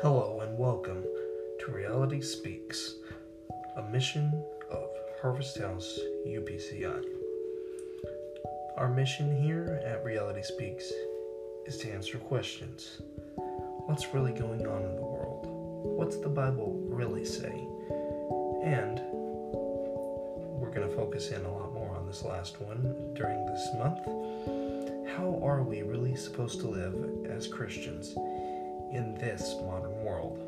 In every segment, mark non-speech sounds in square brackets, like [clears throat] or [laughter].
Hello and welcome to Reality Speaks, a mission of Harvest House UPCI. Our mission here at Reality Speaks is to answer questions. What's really going on in the world? What's the Bible really say? And we're going to focus in a lot more on this last one during this month. How are we really supposed to live as Christians in this modern world?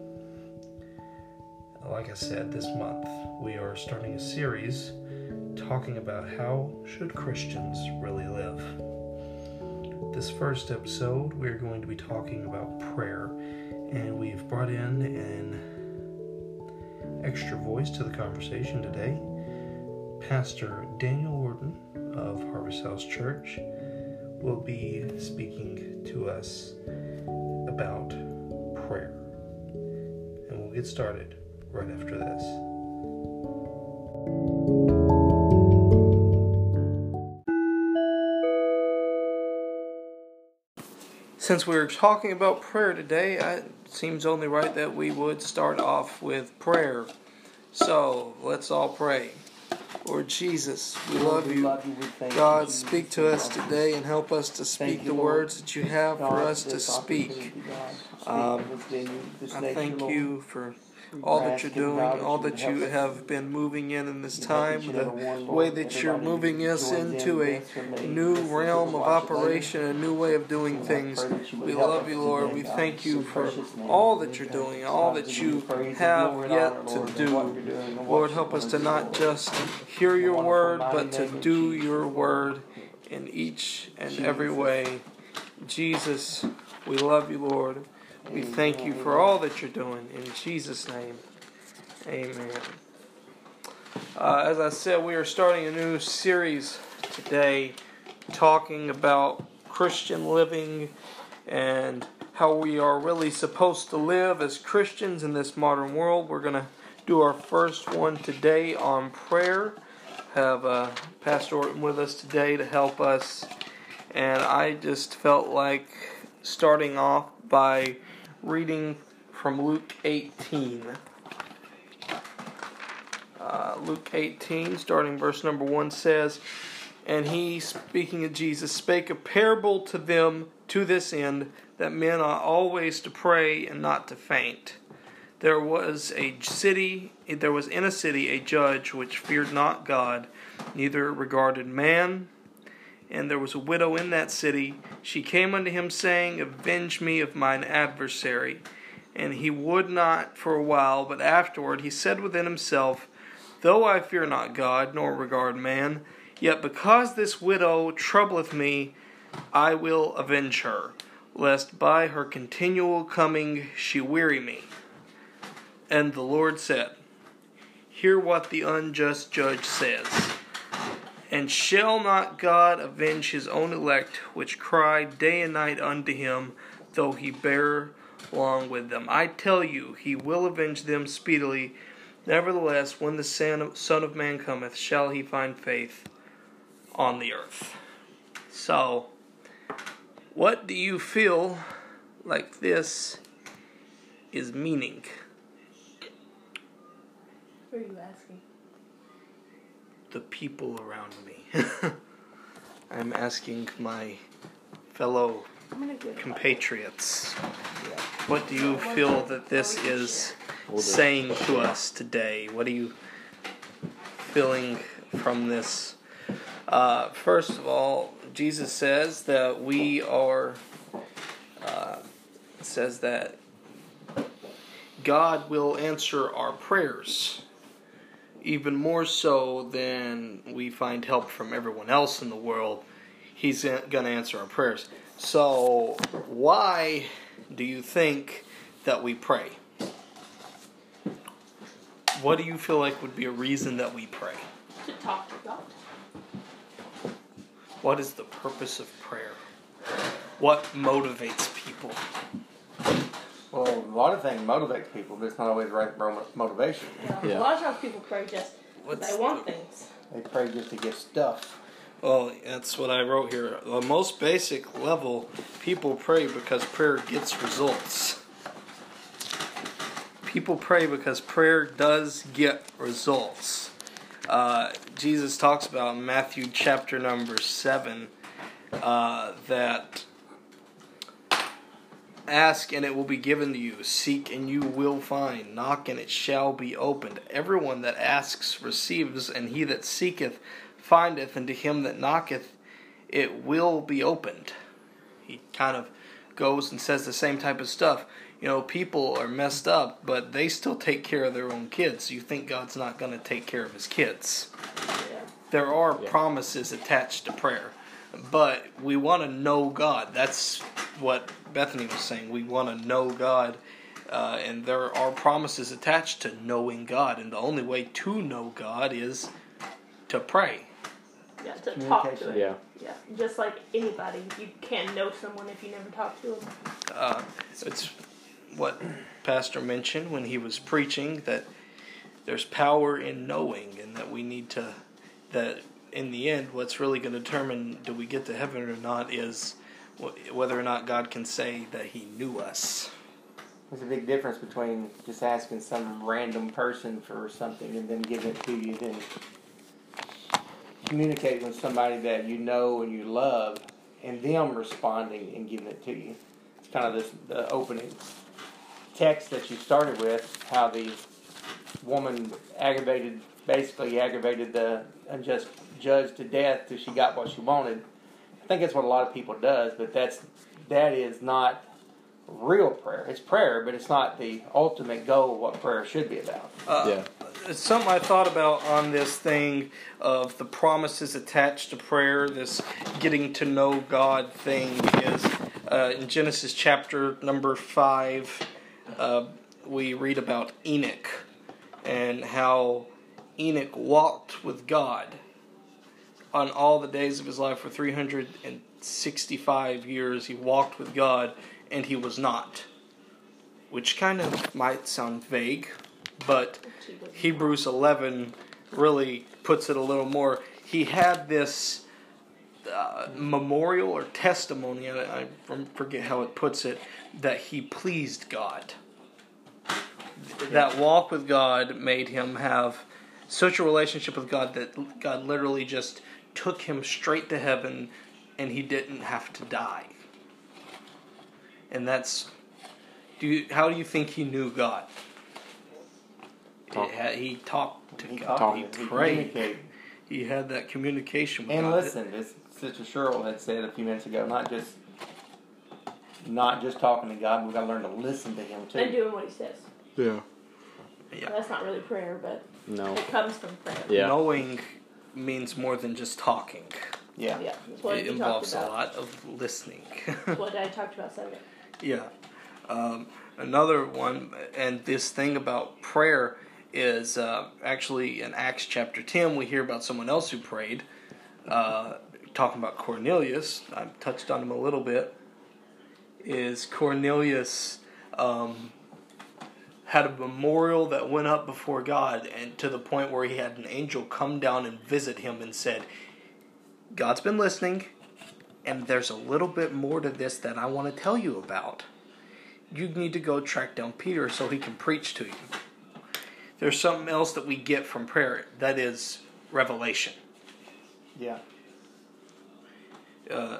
Like I said, this month we are starting a series talking about how should Christians really live. This first episode, we're going to be talking about prayer, and we've brought in an extra voice to the conversation today. Pastor Daniel Orten of Harvest House Church will be speaking to us about prayer. And we'll get started right after this. Since we're talking about prayer today, it seems only right that we would start off with prayer. So let's all pray. Lord Jesus, we love you. God, speak to us today and help us to speak the words that you have for us to speak. Um, I thank you for all that you're doing, all that you have been moving in in this time, the way that you're moving us into a new realm of operation, a new way of doing things. We love you, Lord. We thank you for all that you're doing, all that you have yet to do. Lord, help us to not just hear your word, but to do your word in each and every way. Jesus, we love you, Lord. We thank you for all that you're doing. In Jesus' name, amen. Uh, as I said, we are starting a new series today talking about Christian living and how we are really supposed to live as Christians in this modern world. We're going to do our first one today on prayer. Have uh, Pastor Orten with us today to help us. And I just felt like starting off by reading from Luke 18. Uh, Luke 18, starting verse number 1, says, And he, speaking of Jesus, spake a parable to them to this end, that men ought always to pray and not to faint. There was a city, there was in a city a judge which feared not God, neither regarded man and there was a widow in that city. She came unto him, saying, Avenge me of mine adversary. And he would not for a while, but afterward he said within himself, Though I fear not God, nor regard man, yet because this widow troubleth me, I will avenge her, lest by her continual coming she weary me. And the Lord said, Hear what the unjust judge says. And shall not God avenge his own elect, which cry day and night unto him, though he bear long with them? I tell you, he will avenge them speedily. Nevertheless, when the Son of Man cometh, shall he find faith on the earth? So, what do you feel like this is meaning? Who are you asking? The people around me. [laughs] I'm asking my fellow compatriots, what do you feel that this is saying to us today? What are you feeling from this? Uh, first of all, Jesus says that we are, uh, says that God will answer our prayers even more so than we find help from everyone else in the world, He's going to answer our prayers. So, why do you think that we pray? What do you feel like would be a reason that we pray? To talk to God. What is the purpose of prayer? What motivates people? Well, a lot of things motivate people, but it's not always the right motivation. Yeah. yeah. A lot of times people pray just What's they want the, things. They pray just to get stuff. Well, that's what I wrote here. The most basic level, people pray because prayer gets results. people pray because prayer does get results. Uh, Jesus talks about in Matthew chapter number 7 uh, that ask and it will be given to you, seek and you will find, knock and it shall be opened. Everyone that asks receives, and he that seeketh findeth, and to him that knocketh it will be opened. He kind of goes and says the same type of stuff. You know, people are messed up, but they still take care of their own kids. You think God's not going to take care of his kids. Yeah. There are Yeah. promises attached to prayer, but we want to know God. That's what Bethany was saying. We want to know God, uh, and there are promises attached to knowing God. And the only way to know God is to pray. Yeah, to talk to Communication. him. Yeah. Yeah, just like anybody, you can't know someone if you never talk to them. Uh, it's what Pastor mentioned when he was preaching that there's power in knowing, and that we need to that in the end, what's really going to determine do we get to heaven or not is wh- whether or not God can say that He knew us. There's a big difference between just asking some random person for something and then giving it to you, then communicating with somebody that you know and you love, and them responding and giving it to you. It's kind of this the opening text that you started with, how the woman aggravated, basically aggravated the unjust judge to death till she got what she wanted. I think that's what a lot of people does, but that's that is not real prayer. It's prayer, but it's not the ultimate goal of what prayer should be about. Uh, Yeah. It's something I thought about on this thing of the promises attached to prayer, this getting to know God thing is uh, in Genesis chapter number 5, uh, we read about Enoch and how Enoch walked with God on all the days of his life for 365 years. He walked with God and he was not, which kind of might sound vague, but Hebrews 11 really puts it a little more. He had this uh, memorial or testimony, I, forget how it puts it, that he pleased God. That walk with God made him have such a relationship with God that God literally just took him straight to heaven and he didn't have to die. And that's do you, how do you think he knew God? Talk. It had- he talked to He God. talked, He he prayed. communicated. He had that communication with And God. listen, as Sister Cheryl had said a few minutes ago, not just not just talking to God, we've got to learn to listen to Him too. And doing what he says. Yeah. Yeah. That's not really prayer, but No. it comes from prayer. Yeah. Knowing means more than just talking. Yeah. Yeah, that's what it involves a lot of listening. [laughs] What I talked about Sunday. Yeah. Um, another one, and this thing about prayer is uh, actually in Acts chapter 10, we hear about someone else who prayed, uh, talking about Cornelius. I've touched on him a little bit. Is Cornelius um, had a memorial that went up before God, and to the point where he had an angel come down and visit him and said, God's been listening, and there's a little bit more to this that I want to tell you about. You need to go track down Peter so he can preach to you. There's something else that we get from prayer that is revelation. Yeah. Uh,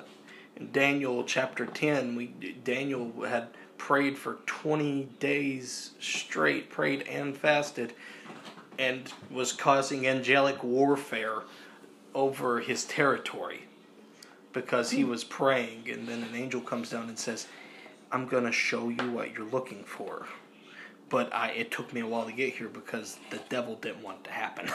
in Daniel chapter 10, we Daniel had prayed for 20 days straight, prayed and fasted, and was causing angelic warfare over his territory because he hmm. was praying, and then an angel comes down and says, "I'm going to show you what you're looking for." But I, it took me a while to get here because the devil didn't want it to happen. [laughs]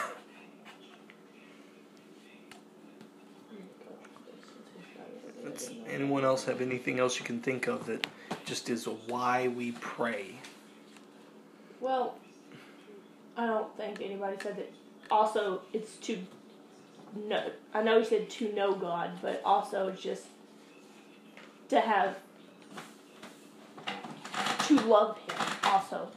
Does anyone else have anything else you can think of that just is why we pray? Well, I don't think anybody said that. Also, it's to know. I know he said to know God, but also just to have to love Him. Also,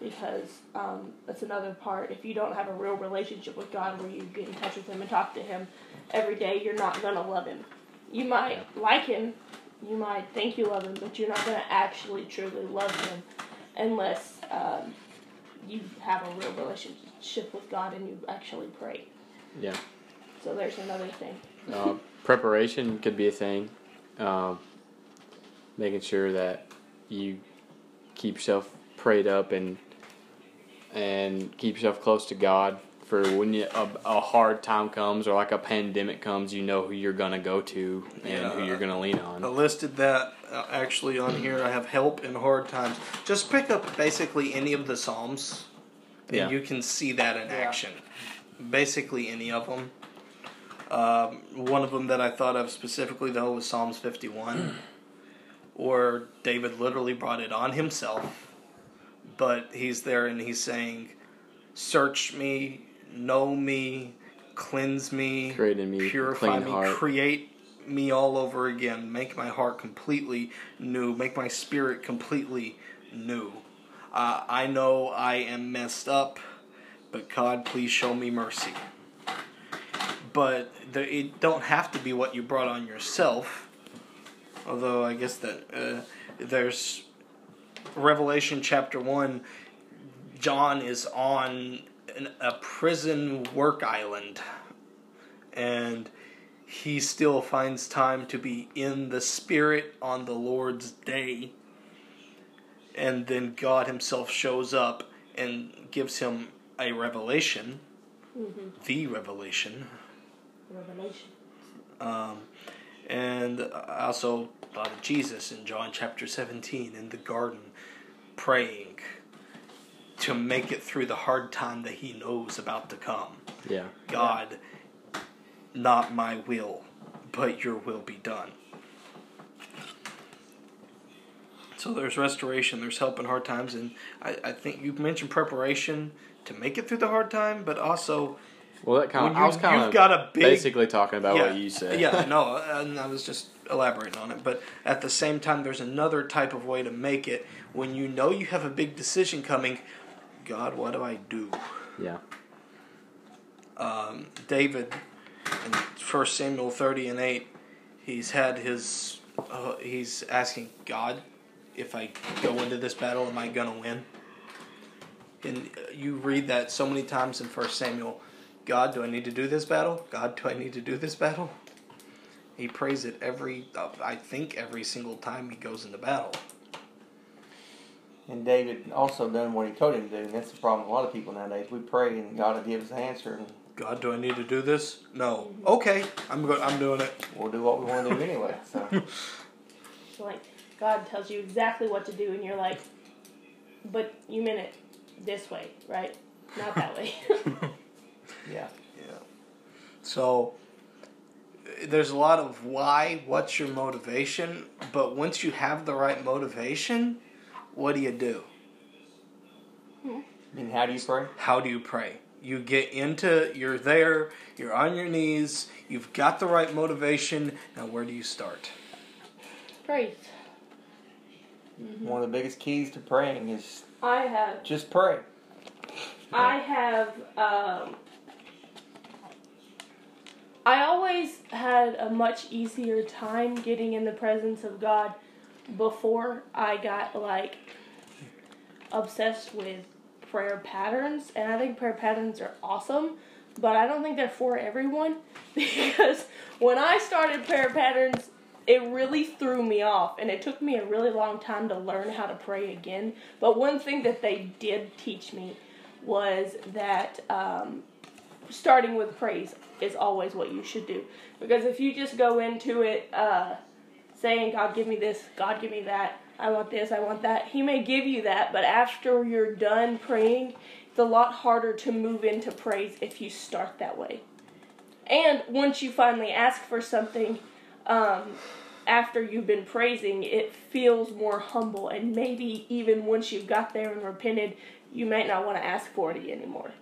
because um, that's another part. If you don't have a real relationship with God, where you get in touch with Him and talk to Him every day, you're not gonna love Him. You might like Him, you might think you love Him, but you're not gonna actually truly love Him unless um, you have a real relationship with God and you actually pray. Yeah. So there's another thing. Uh, preparation could be a thing. Um, making sure that you keep yourself prayed up and and keep yourself close to God for when you, a, a hard time comes or like a pandemic comes, you know who you're gonna go to and who you're gonna lean on. I listed that uh, actually on here. I have help in hard times. Just pick up basically any of the Psalms, and Yeah. you can see that in Yeah. action. Basically, any of them. Um, one of them that I thought of specifically, though, was Psalms 51, [clears throat] where David literally brought it on himself. But he's there and he's saying, Search me, know me, cleanse me, Create in me purify me, heart. create me all over again, make my heart completely new, make my spirit completely new. Uh, I know I am messed up, but God, please show me mercy. But the, it don't have to be what you brought on yourself. Although I guess that uh, there's Revelation chapter one. John is on an, a prison work island, and he still finds time to be in the Spirit on the Lord's day. And then God Himself shows up and gives him a revelation, the revelation. Revelation. Um, and also thought of Jesus in John chapter 17 in the garden praying to make it through the hard time that he knows about to come. Yeah. God, not my will, but your will be done. So there's restoration, there's help in hard times, and I, I think you mentioned preparation to make it through the hard time, but also Well, that kind of you, I was kind you've of got a big basically talking about yeah, what you said. Yeah, no, [laughs] and I was just elaborating on it. But at the same time, there's another type of way to make it when you know you have a big decision coming. God, what do I do? yeah. Um, David in 1 Samuel 30 and 8, he's had his, uh, he's asking God, if I go into this battle, am I going to win? And uh, you read that so many times in 1 Samuel God, do I need to do this battle? God, do I need to do this battle? He prays it every, uh, I think, every single time he goes into battle. And David also done what he told him to do. And that's the problem with a lot of people nowadays. We pray and God will give us the answer and God, do I need to do this? No. Okay, I'm go- I'm doing it. we'll do what we want to do anyway. So [laughs] So like God tells you exactly what to do, and you're like, but you meant it this way, right? Not that way. [laughs] [laughs] yeah. Yeah. So there's a lot of why, what's your motivation, but once you have the right motivation, what do you do? And how do you pray? How do you pray? You get into, you're there, you're on your knees, you've got the right motivation. Now, where do you start? Praise. One of the biggest keys to praying is I have just pray. I have um I always had a much easier time getting in the presence of God before I got like obsessed with prayer patterns and I think prayer patterns are awesome, but I don't think they're for everyone [laughs] because when I started prayer patterns it really threw me off and it took me a really long time to learn how to pray again. But one thing that they did teach me was that um, starting with praise is always what you should do. Because if you just go into it uh, saying, God, give me this, God, give me that, I want this, I want that, He may give you that, but after you're done praying, it's a lot harder to move into praise if you start that way. And once you finally ask for something, um, after you've been praising, it feels more humble, and maybe even once you've got there and repented, you might not want to ask for it anymore.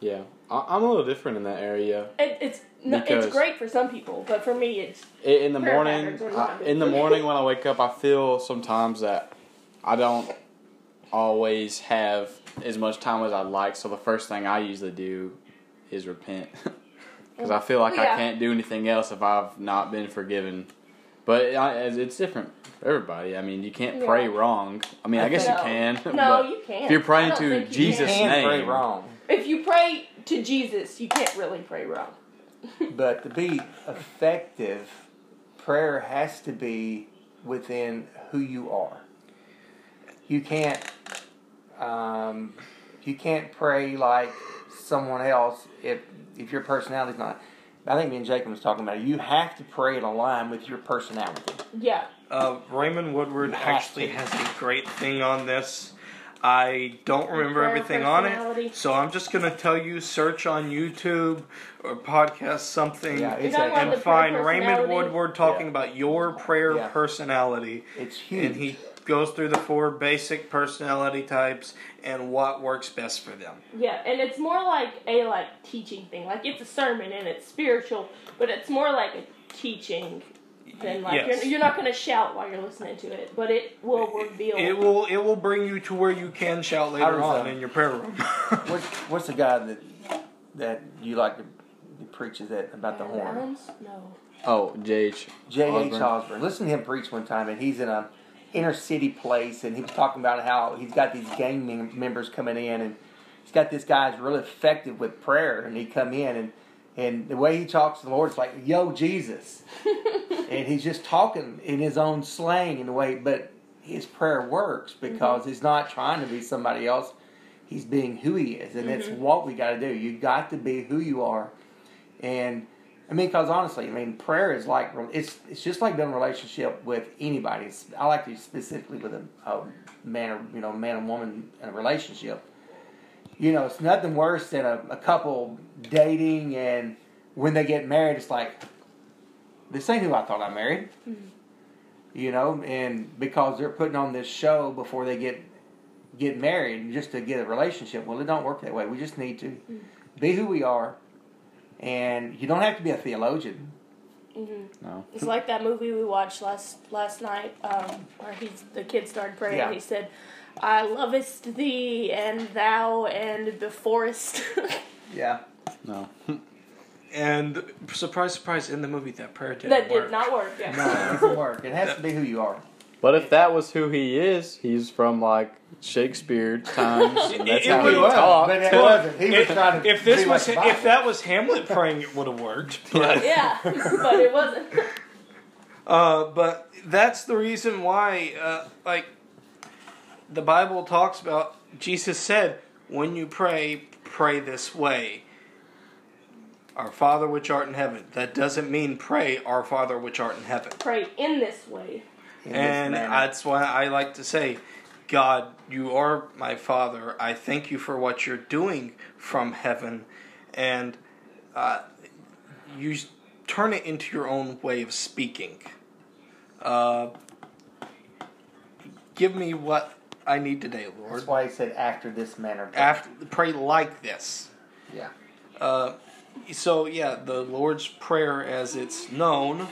Yeah. I, I'm a little different in that area. It, it's no, it's great for some people, but for me, it's In the morning, I, in the morning when I wake up, I feel sometimes that I don't always have as much time as I'd like. So the first thing I usually do is repent, [laughs] because I feel like Yeah. I can't do anything else if I've not been forgiven But I, it's different for everybody. I mean, you can't Yeah. pray wrong. I mean, I guess you can. No, [laughs] but you can't. If you're praying to think you Jesus' You can pray name, wrong. If you pray to Jesus, you can't really pray wrong. But to be effective, prayer has to be within who you are. You can't, um, you can't pray like someone else if if your personality's not. I think me and Jacob was talking about it. You have to pray in line with your personality. Yeah. Uh, Raymond Woodward actually to. has a great thing on this. I don't remember everything on it, so I'm just gonna tell you: search on YouTube or podcast something, Yeah, it's a, and the find Raymond? Woodward talking Yeah. about your prayer Yeah. personality, it's huge. and he goes through the four basic personality types and what works best for them. Yeah, and it's more like a like teaching thing. Like it's a sermon and it's spiritual, but it's more like a teaching than like Yes. you're, you're not going to shout while you're listening to it, but it will reveal. It will it will bring you to where you can shout later does, on um, in your prayer room. [laughs] what's, what's the guy that that you like to that preaches that about the horn? Balance? No. oh, J.H. J. H. Osborne. Osborne. Listen to him preach one time, and he's in a inner city place, and he was talking about how he's got these gang mem- members coming in, and he's got this guy's really effective with prayer, and he come in and. And the way he talks to the Lord, it's like, "Yo, Jesus," [laughs] and he's just talking in his own slang in the way, but his prayer works mm-hmm. because he's not trying to be somebody else. He's being who he is, and it's mm-hmm. what we got to do. You got to be who you are, and I mean, because honestly, I mean, prayer is like it's it's just like building a relationship with anybody. It's, I like to specifically with a, a man or you know man and woman in a relationship. You know, it's nothing worse than a, a couple dating and when they get married, it's like this ain't who I thought I married. You know, and because they're putting on this show before they get get married just to get a relationship. Well, it don't work that way. We just need to be who we are, and you don't have to be a theologian. hmm No. It's like that movie we watched last last night, um, where he's the kid started praying. Yeah. He said, "I lovest thee, and thou, and the forest." [laughs] Yeah. No. and surprise, surprise, in the movie that prayer didn't that work. did not work. Yeah. No, it doesn't work. It has to be who you are. But if that was who he is, he's from like Shakespeare times, and [laughs] that's It- it how would- he was, talked. but it Well, wasn't. He was if, trying to. if this was like if that was Hamlet praying, it would have worked. [laughs] But, Yeah, but it wasn't. uh, but that's the reason why, uh, like, the Bible talks about. Jesus said, "When you pray, pray this way." Our Father which art in heaven. That doesn't mean pray, Our Father which art in heaven. Pray in this way. In and manner. that's why I like to say, God, you are my Father. I thank you for what you're doing from heaven, and uh, you turn it into your own way of speaking. Uh, give me what I need today, Lord. That's why he said after this manner. After pray like this. Yeah. Uh, so yeah, the Lord's prayer, as it's known,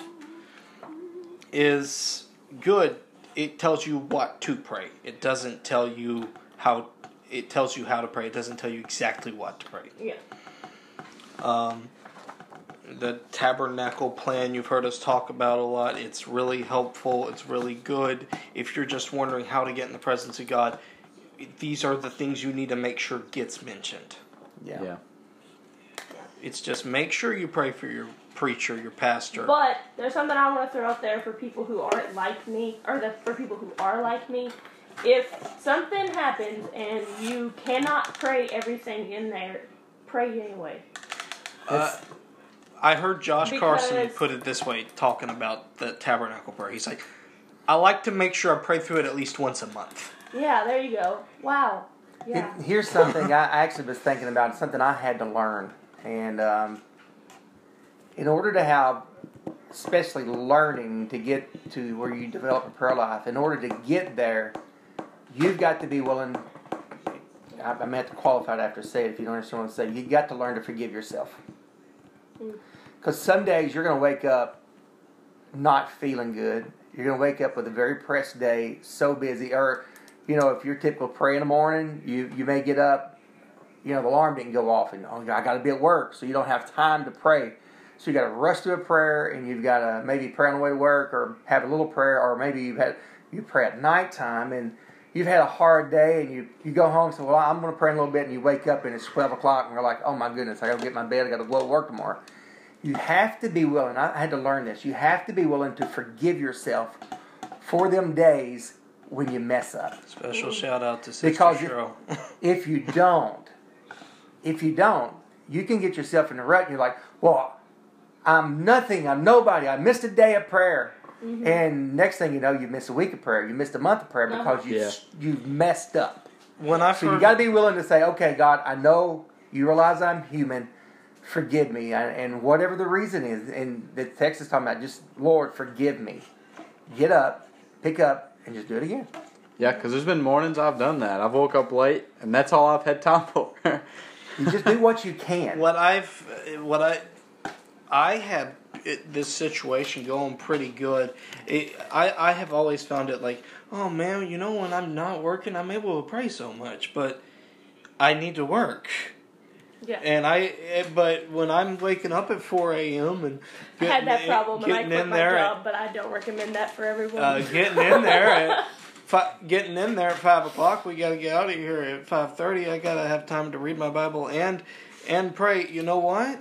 is good. It tells you what to pray. It doesn't tell you how. It tells you how to pray. It doesn't tell you exactly what to pray. Yeah. Um, the tabernacle plan you've heard us talk about a lot. It's really helpful. It's really good. If you're just wondering how to get in the presence of God, these are the things you need to make sure gets mentioned. Yeah. Yeah. It's just make sure you pray for your preacher, your pastor. But there's something I want to throw out there for people who aren't like me, or the, for people who are like me. If something happens and you cannot pray everything in there, pray anyway. Uh, I heard Josh Carson put it this way, talking about the tabernacle prayer. He's like, I like to make sure I pray through it at least once a month. Yeah, there you go. Wow. Yeah. It- here's something I actually was thinking about. Something I had to learn, and um, in order to have, especially learning to get to where you develop a prayer life, in order to get there, you've got to be willing. I, I meant to qualify it after say it. If you don't understand what I'm saying, You've got to learn to forgive yourself. Mm. Because some days you're going to wake up not feeling good. You're going to wake up with a very pressed day, so busy. Or, you know, if you're typical pray in the morning, you, you may get up, you know, the alarm didn't go off, and oh, I got to be at work, so you don't have time to pray. So you got to rush to a prayer, and you've got to maybe pray on the way to work, or have a little prayer, or maybe you've had you pray at nighttime, and you've had a hard day, and you you go home and say, "Well, I'm going to pray a little bit," and you wake up and it's twelve o'clock, and you're like, "Oh my goodness, I got to get my bed, I got to go to work tomorrow." You have to be willing. I had to learn this. You have to be willing to forgive yourself for them days when you mess up. Special shout out to Sister Because you- Cheryl. [laughs] If you don't, if you don't, you can get yourself in a rut. And you're like, well, I'm nothing. I'm nobody. I missed a day of prayer. Mm-hmm. And next thing you know, you missed a week of prayer. You missed a month of prayer uh-huh. because you Yeah. you've messed up. when I So you got to be willing to say, okay, God, I know you realize I'm human. Forgive me, and, and whatever the reason is, and the text is talking about, just Lord, forgive me. Get up, pick up, and just do it again. Yeah, because there's been mornings I've done that. I've woke up late, and that's all I've had time for. [laughs] You just do what you can. what I've what I I had it, this situation going pretty good. It, I I have always found it like, oh man, you know when I'm not working, I'm able to pray so much, but I need to work. Yeah. And I, eh, but when I'm waking up at 4 a.m. and I had that problem and I quit my there job, but I don't recommend that for everyone. uh, getting in there at [laughs] fi- getting in there at five o'clock. We got to get out of here at five thirty. I gotta have time to read my Bible and and pray. You know what?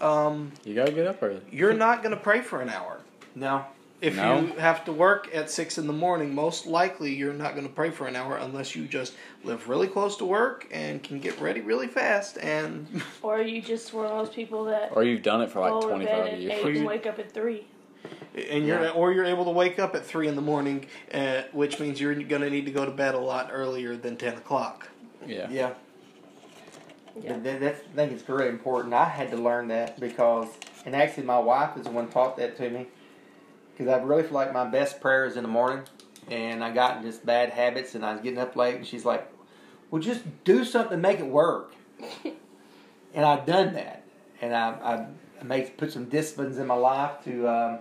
Um, you gotta get up early. you're [laughs] not gonna pray for an hour. no, If No. you have to work at six in the morning, most likely you're not going to pray for an hour unless you just live really close to work and can get ready really fast. And [laughs] or you just one of those people that Or you've done it for like go to 25 bed years. eight and wake up at three. and you're Yeah. or you're able to wake up at three in the morning, uh, which means you're going to need to go to bed a lot earlier than ten o'clock. Yeah. yeah. Yeah. That, that, that's, I think it's very important. I had to learn that because, and actually, my wife is the one taught that to me. Because I really feel like my best prayer is in the morning, and I got in just bad habits, and I was getting up late, and she's like, "Well, just do something to make it work." [laughs] and I've done that, and I I made put some disciplines in my life to um,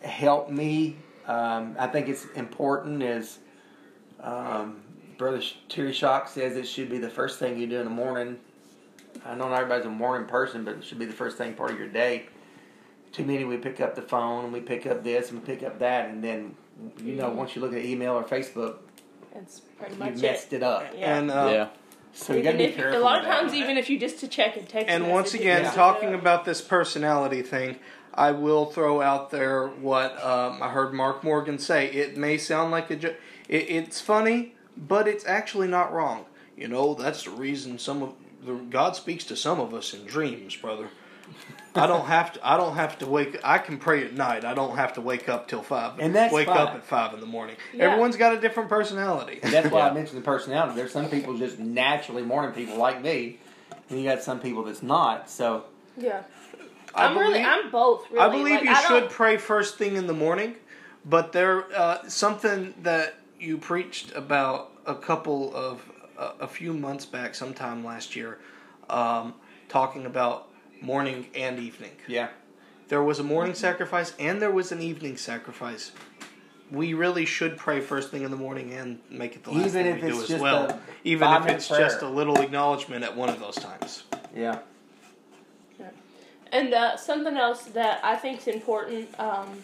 help me. Um, I think it's important as um, Brother Terry Shock says it should be the first thing you do in the morning. I know not everybody's a morning person, but it should be the first thing part of your day. Too many we pick up the phone and we pick up this and we pick up that, and then you know once you look at email or Facebook, That's pretty you messed it. it up. Yeah. And uh, yeah. So you got to be if- careful. a lot of with that. times, even if you just to check and text. And once again, Yeah. talking about this personality thing, I will throw out there what um, I heard Mark Morgan say. It may sound like a jo- it, it's funny, but it's actually not wrong. You know, that's the reason some of the, God speaks to some of us in dreams, brother. I don't have to. I don't have to wake. I can pray at night. I don't have to wake up till five. And that's wake fine. up at five in the morning. Yeah. Everyone's got a different personality. And that's why Yeah. I mentioned the personality. There's some people just naturally morning people like me, and you got some people that's not. So Yeah. I I'm really, I'm both. Really. I believe Like, you I should pray first thing in the morning, but there uh, something that you preached about a couple of uh, a few months back, sometime last year, um, talking about morning and evening. yeah, There was a morning sacrifice and there was an evening sacrifice. We really should pray first thing in the morning and make it the last Even thing if we do as well. Even if five-minute it's just a little acknowledgement at one of those times. yeah, And uh, something else that I think is important um,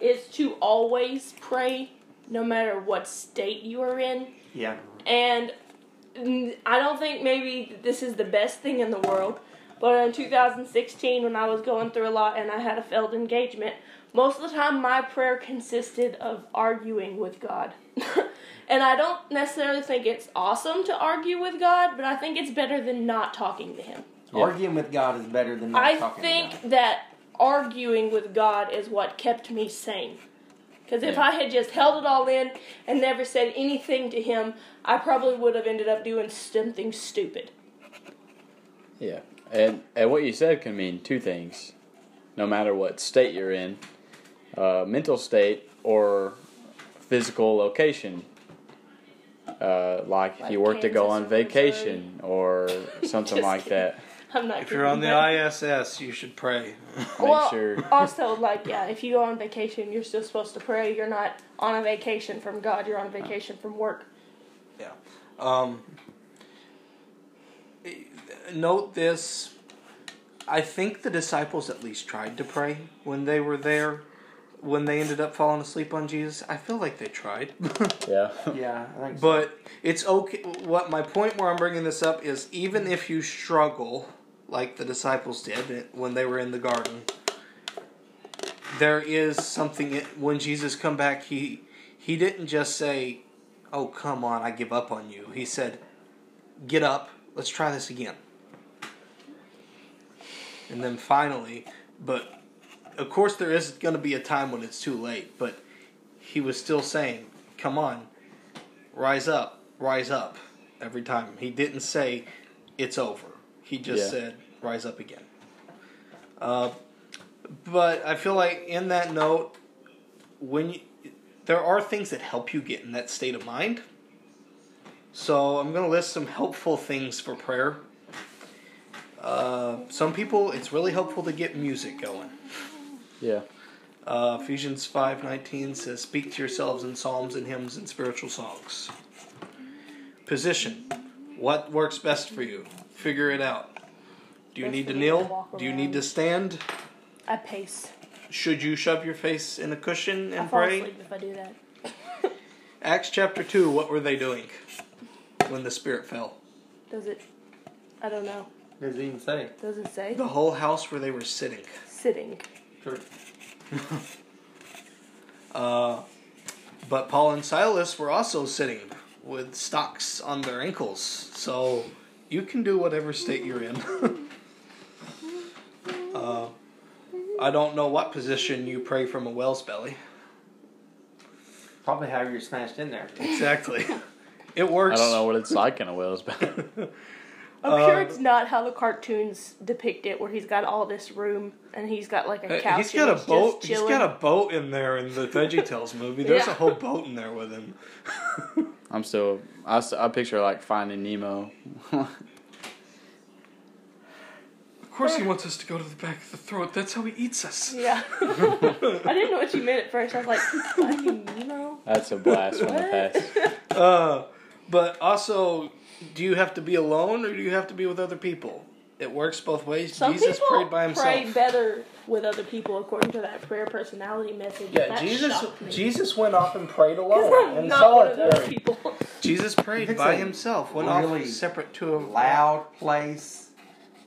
is to always pray, no matter what state you are in. yeah. And I don't think maybe this is the best thing in the world, but in 2016, when I was going through a lot and I had a failed engagement, most of the time my prayer consisted of arguing with God. [laughs] and I don't necessarily think it's awesome to argue with God, but I think it's better than not talking to Him. Yeah. Arguing with God is better than not I talking to think that arguing with God is what kept me sane. Because if Yeah. I had just held it all in and never said anything to him, I probably would have ended up doing something stupid. Yeah. And, and what you said can mean two things. No matter what state you're in, uh, mental state or physical location. Uh, like if you were to go on or Missouri. vacation or [laughs] something like kidding. that. [laughs] I'm not. If you're on the ISS, you should pray. [laughs] Well, sure. also, like, yeah, if you go on vacation, you're still supposed to pray. You're not on a vacation from God. You're on a vacation from work. Um, note this. I think the disciples at least tried to pray when they were there. When they ended up falling asleep on Jesus, I feel like they tried. [laughs] Yeah. Yeah, so. But it's okay. What my point where I'm bringing this up is even if you struggle, like the disciples did when they were in the garden, there is something when Jesus come back. He he didn't just say, "Oh come on, I give up on you." He said, "Get up, let's try this again." And then finally, but of course there is going to be a time when it's too late. But he was still saying, "Come on, rise up, rise up every time. He didn't say it's over. He just Yeah. said rise up again. Uh, but I feel like in that note, when you, there are things that help you get in that state of mind. So I'm going to list some helpful things for prayer. Uh, some people, it's really helpful to get music going. Yeah. Uh, Ephesians 5:19 says, "Speak to yourselves in psalms and hymns and spiritual songs." Position. What works best for you? Figure it out. Do you Best need to me to kneel? Do you need to stand? I pace. Should you shove your face in a cushion and I and fall pray? asleep if I do that. Acts chapter 2, what were they doing when the Spirit fell? Does it? I don't know. Does it even say? Does it say? The whole house where they were sitting. Sitting. Sure. [laughs] Uh, but Paul and Silas were also sitting with stocks on their ankles. So you can do whatever state you're in. [laughs] uh, I don't know what position you pray from a well's belly. Probably how you're smashed in there. Exactly. [laughs] It works. I don't know what it's like in a whale's belly. [laughs] I'm sure Uh, it's not how the cartoons depict it, where he's got all this room and he's got like a Uh, couch. he's got and a boat. He's got a boat in there in the VeggieTales [laughs] movie. There's Yeah. a whole boat in there with him. [laughs] I'm still. I, s- I picture like Finding Nemo. Of course, he wants us to go to the back of the throat. That's how he eats us. Yeah. I didn't know what you meant at first. I was like, Finding Nemo? That's a blast from the past. Uh, but also, do you have to be alone or do you have to be with other people? It works both ways. Some Jesus people prayed by himself. pray better with other people according to that prayer personality message. yeah, That Jesus. me. Jesus went off and prayed alone I'm in not one of those solitary. people. [laughs] Jesus prayed If it's by a himself. Went really off separate to a Loud place.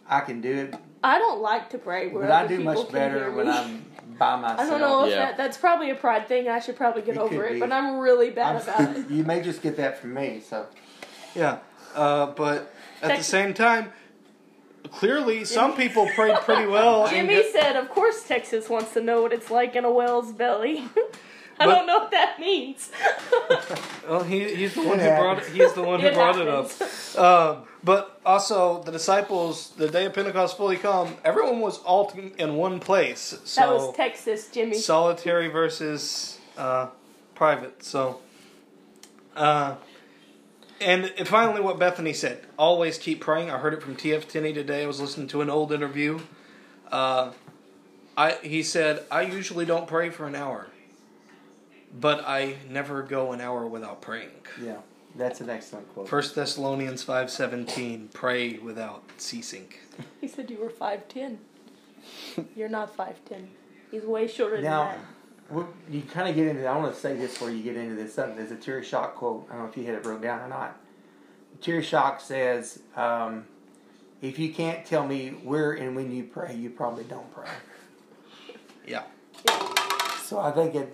I can do it, I don't like to pray where but I do people much better when. I'm by myself. I don't know if Yeah. that that's probably a pride thing. I should probably get It over it, be. but I'm really bad about I'm- it. you may just get that from me. So Yeah, uh, but at the same time, clearly some people prayed pretty well. [laughs] Jimmy get- said, "Of course, Texas wants to know what it's like in a whale's belly." [laughs] I don't know what that means. [laughs] well, he, he's the one who brought it. He's the one who It brought it up. [laughs] Um, but also, the disciples, the day of Pentecost fully come, everyone was all in one place. So that was Texas, Jimmy. solitary versus uh, private. So, uh, and finally, what Bethany said: always keep praying. I heard it from T.F. Tenney today. I was listening to an old interview. Uh, I he said I usually don't pray for an hour, but I never go an hour without praying. yeah, that's an excellent quote. First Thessalonians five seventeen: pray without ceasing. [laughs] He said you were five ten. You're not five ten. He's way shorter Now, than that. well, you kind of get into. I want to say this before you get into this. Something there's a Terry Shock quote. I don't know if you had it wrote down or not. Terry Shock says, um, "If you can't tell me where and when you pray, you probably don't pray." Yeah. So I think it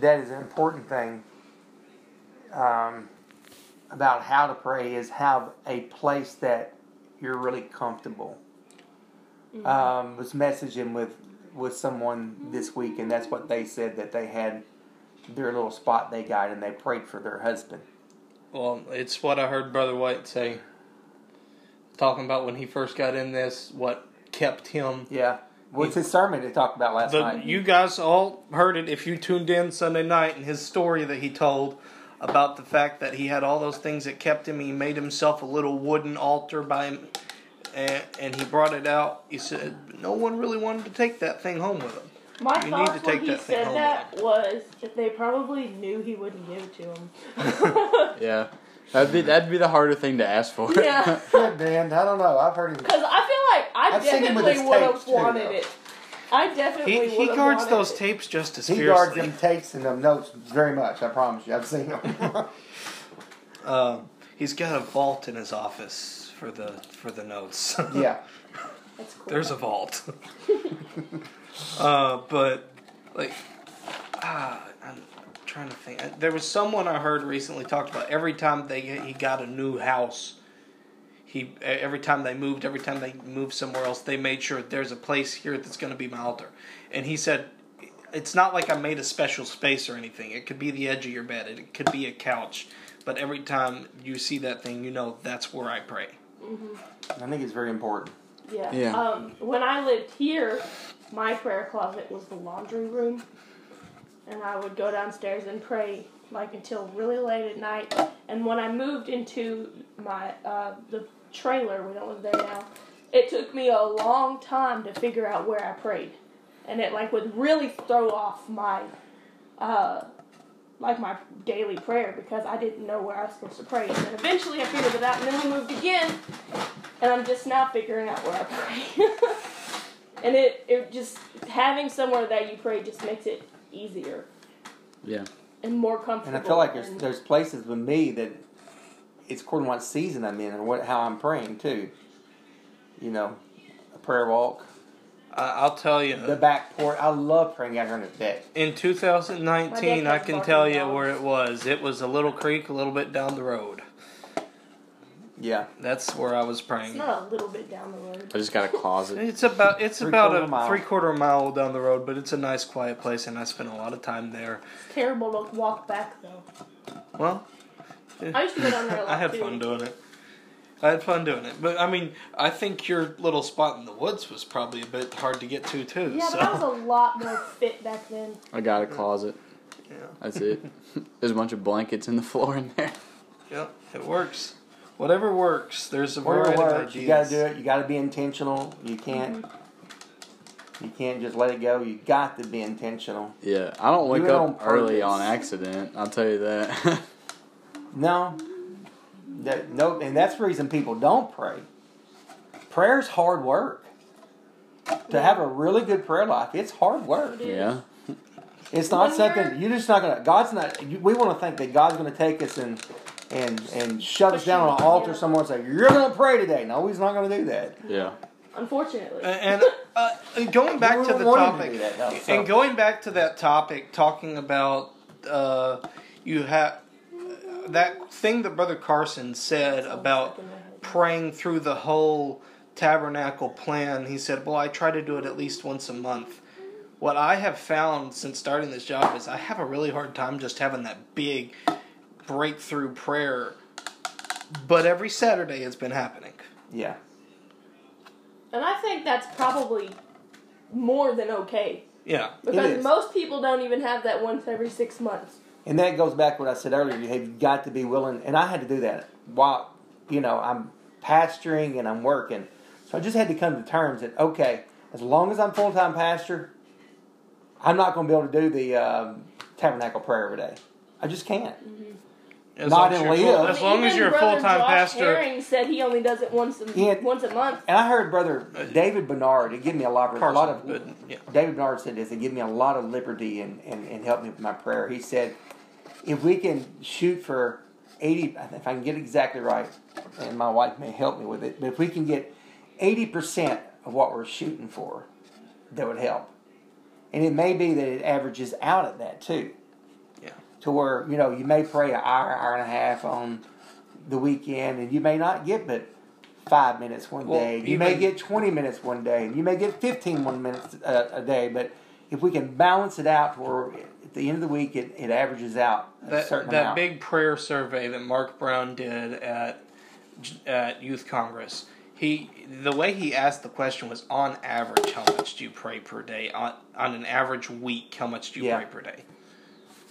that is an important thing um, about how to pray is have a place that you're really comfortable. Um, was messaging with with someone this week, and that's what they said that they had their little spot they got, and they prayed for their husband. Well, it's what I heard Brother White say, talking about when he first got in this, what kept him. Yeah, what's his sermon they talked about last The, night? you guys all heard it if you tuned in Sunday night and his story that he told about the fact that he had all those things that kept him. He made himself a little wooden altar by him, and, and he brought it out. He said no one really wanted to take that thing home with him. My You need to thoughts when he that said that was that they probably knew he wouldn't give it to him. [laughs] [laughs] Yeah. That'd be that'd be the harder thing to ask for. yeah. [laughs] [laughs] Good man. I don't know. I've heard him. Because I feel I I I've seen him with definitely his would have tapes, too, wanted though. it. I definitely He, would he have guards wanted those it. tapes just as He fiercely. guards them tapes and them notes very much. I promise you. I've seen them. [laughs] Um, he's got a vault in his office for the for the notes. yeah. That's cool. There's a vault. uh, but like, ah, I'm trying to think. There was someone I heard recently talked about every time they he got a new house. He every time they moved, every time they moved somewhere else, they made sure there's a place here that's going to be my altar. And he said, it's not like I made a special space or anything. It could be the edge of your bed. It could be a couch. But every time you see that thing, you know that's where I pray. I think it's very important. Yeah. Yeah. Um, when I lived here, my prayer closet was the laundry room, and I would go downstairs and pray like until really late at night. And when I moved into my uh, the trailer, we don't live there now. It took me a long time to figure out where I prayed, and it like would really throw off my uh, like my daily prayer because I didn't know where I was supposed to pray. And then eventually I figured it out, and then we moved again, and I'm just now figuring out where I pray. [laughs] and it, it just having somewhere that you pray just makes it easier Yeah. and more comfortable. And I feel like there's and- there's places with me that it's according to what season I'm in and what how I'm praying too. You know, a prayer walk, I I'll tell you. the back porch. I love praying out here on the deck. In 2019, I can tell you dogs. where it was. It was a little creek a little bit down the road. Yeah, That's where I was it's praying. not a little bit down the road. I just got a closet. [laughs] It's about it's Three about a mile. three quarter mile down the road, but it's a nice quiet place, and I spent a lot of time there. It's terrible to walk back though. Well, I used to go down there a [laughs] lot I had too. fun doing it. I had fun doing it, but I mean, I think your little spot in the woods was probably a bit hard to get to too. Yeah, so. but I was a lot more fit back then. I got a closet. yeah, That's it. [laughs] There's a bunch of blankets in the floor in there. yeah, it works. Whatever works. There's a whatever variety of works. ideas. You got to do it. You got to be intentional. You can't. You can't just let it go. You got to be intentional. Yeah, I don't wake Do it on up early on accident. I'll tell you that. [laughs] No, that no, and that's the reason people don't pray. Prayer's hard work. To have a really good prayer life, it's hard work. Yeah. It's not When something you're- you're just not gonna. God's not. you- We want to think that God's gonna take us and and and shut us down on an altar yeah. somewhere and say you're gonna pray today. No, He's not gonna do that. Yeah. Unfortunately. And uh, and going back to the want him to topic, that, though, so. and going back to that topic, talking about uh, you have that thing that Brother Carson said about praying through the whole tabernacle plan. He said, "Well, I try to do it at least once a month." What I have found since starting this job is I have a really hard time just having that big breakthrough prayer. But every Saturday it's been happening. Yeah, And I think that's probably more than okay. Yeah. Because most people don't even have that once every six months. and that goes back to what I said earlier. You have got to be willing, and I had to do that while you know I'm pastoring and I'm working. So I just had to come to terms that okay, as long as I'm full time pastor, I'm not going to be able to do the um, tabernacle prayer every day. I just can't. As Not long as in you're Leah. full- as long as Even you're a Brother full time Josh pastor. Herring said he only does it once a, Yeah. once a month. And I heard brother uh, David Bernard. It gave me a lot, of, a lot of. But, yeah. David Bernard said this. It gave me a lot of liberty and, and, and helped me with my prayer. He said, if we can shoot for eighty, if I can get it exactly right, and my wife may help me with it, but if we can get eighty percent of what we're shooting for, that would help. And it may be that it averages out at that too. To where you know you may pray an hour, hour and a half on the weekend, and you may not get but five minutes one Well, day. You may get twenty minutes one day, and you may get 15 one minutes a, a day. But if we can balance it out, to where at the end of the week it, it averages out a that certain that amount. big prayer survey that Mark Brown did at at Youth Congress. He the way he asked the question was on average how much do you pray per day on on an average week how much do you Yeah. pray per day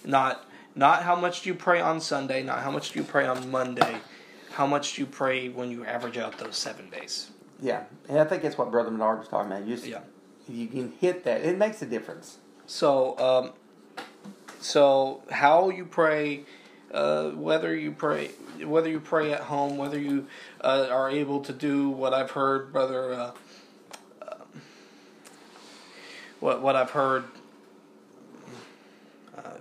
not not how much do you pray on Sunday, not how much do you pray on Monday, how much do you pray when you average out those seven days. Yeah, and I think that's what Brother Bernard was talking about. You just, yeah. you can hit that, it makes a difference. So, um, so how you pray, uh, whether you pray, whether you pray at home, whether you uh, are able to do what I've heard, Brother. Uh, um, what what I've heard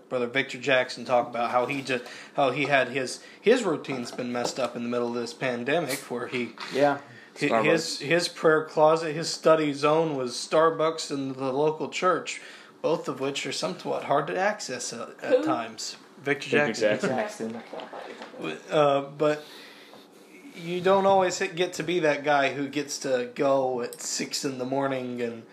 brother Victor Jackson talk about how he just how he had his his routine's been messed up in the middle of this pandemic where he Yeah. hi- his his prayer closet his study zone was Starbucks and the local church both of which are somewhat hard to access at, at times Victor Victor Jackson, Jackson. Jackson. Uh, but you don't always get to be that guy who gets to go at six in the morning and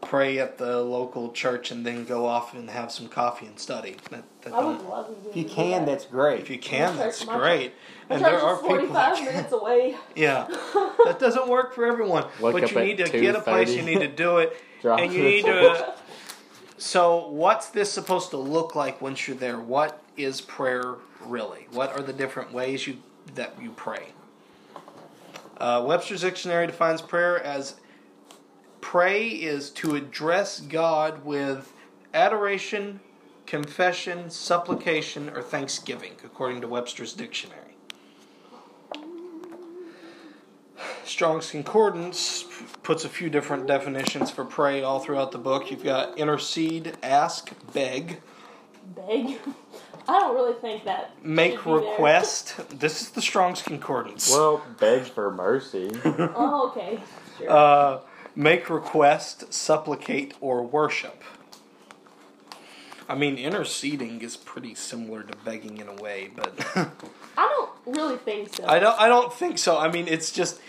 pray at the local church and then go off and have some coffee and study. That, that I would love to If you can, that. that's great. if you can, My that's church- great. My And church there are is people 45 that can. minutes away. [laughs] Yeah, [laughs] that doesn't work for everyone. Wake but you need to get a place. You need to do it, [laughs] and you need to. So, what's this supposed to look like once you're there? What is prayer really? What are the different ways you that you pray? Uh, Webster's Dictionary defines prayer as pray is to address God with adoration, confession, supplication, or thanksgiving, according to Webster's Dictionary. Strong's Concordance puts a few different definitions for pray all throughout the book. You've got intercede, ask, beg, Beg. [laughs] I don't really think that. make should be there. request. This is the Strong's Concordance. Well, beg for mercy. [laughs] Oh, okay. Sure. Uh, make request, supplicate, or worship. I mean, interceding is pretty similar to begging in a way, but [laughs] I don't really think so. I don't. I don't think so. I mean, it's just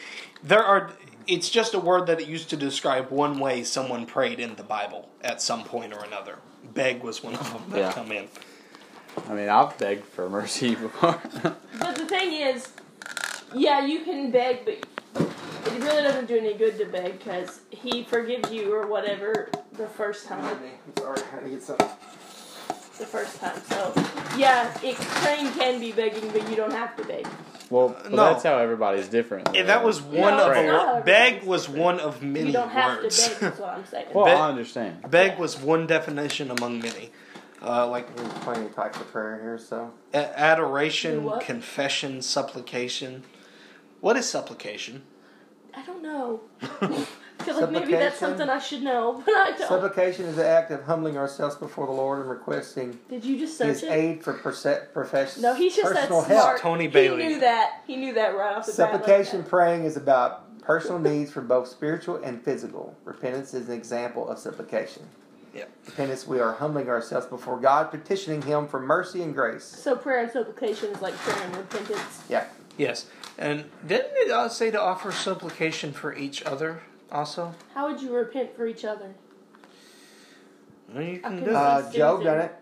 there are. It's just a word that it used to describe one way someone prayed in the Bible at some point or another. Beg was one of them that Yeah. come in. I mean, I've begged for mercy [laughs] before. But the thing is, yeah, you can beg, but it really doesn't do any good to beg because he forgives you or whatever the first time. Sorry, I had to get some. The first time. So, yeah, it praying can be begging, but you don't have to beg. well, but No. that's how everybody's different. And that was one No, of it's a not beg was one of many you don't have words. to beg. That's what I'm saying. Well, Be- I understand. beg was one definition among many. Uh, like There's plenty of types of prayer here, so. a- adoration, confession, supplication. What is supplication? I don't know. I [laughs] feel like maybe that's Supplication. something I should know, [laughs] but I don't. Supplication is the act of humbling ourselves before the Lord and requesting Did you just His it? aid for perse- profession. No, he's just that personal smart. help. Tony He knew that. He knew that right off the bat. like Supplication that. praying is about personal needs for both spiritual and physical. Repentance is an example of supplication. Yeah. Repentance, we are humbling ourselves before God, petitioning Him for mercy and grace. So prayer and supplication is like prayer and repentance. Yeah. Yes. And didn't it uh, say to offer supplication for each other also? How would you repent for each other? Well, you can do it. Uh, Job done it.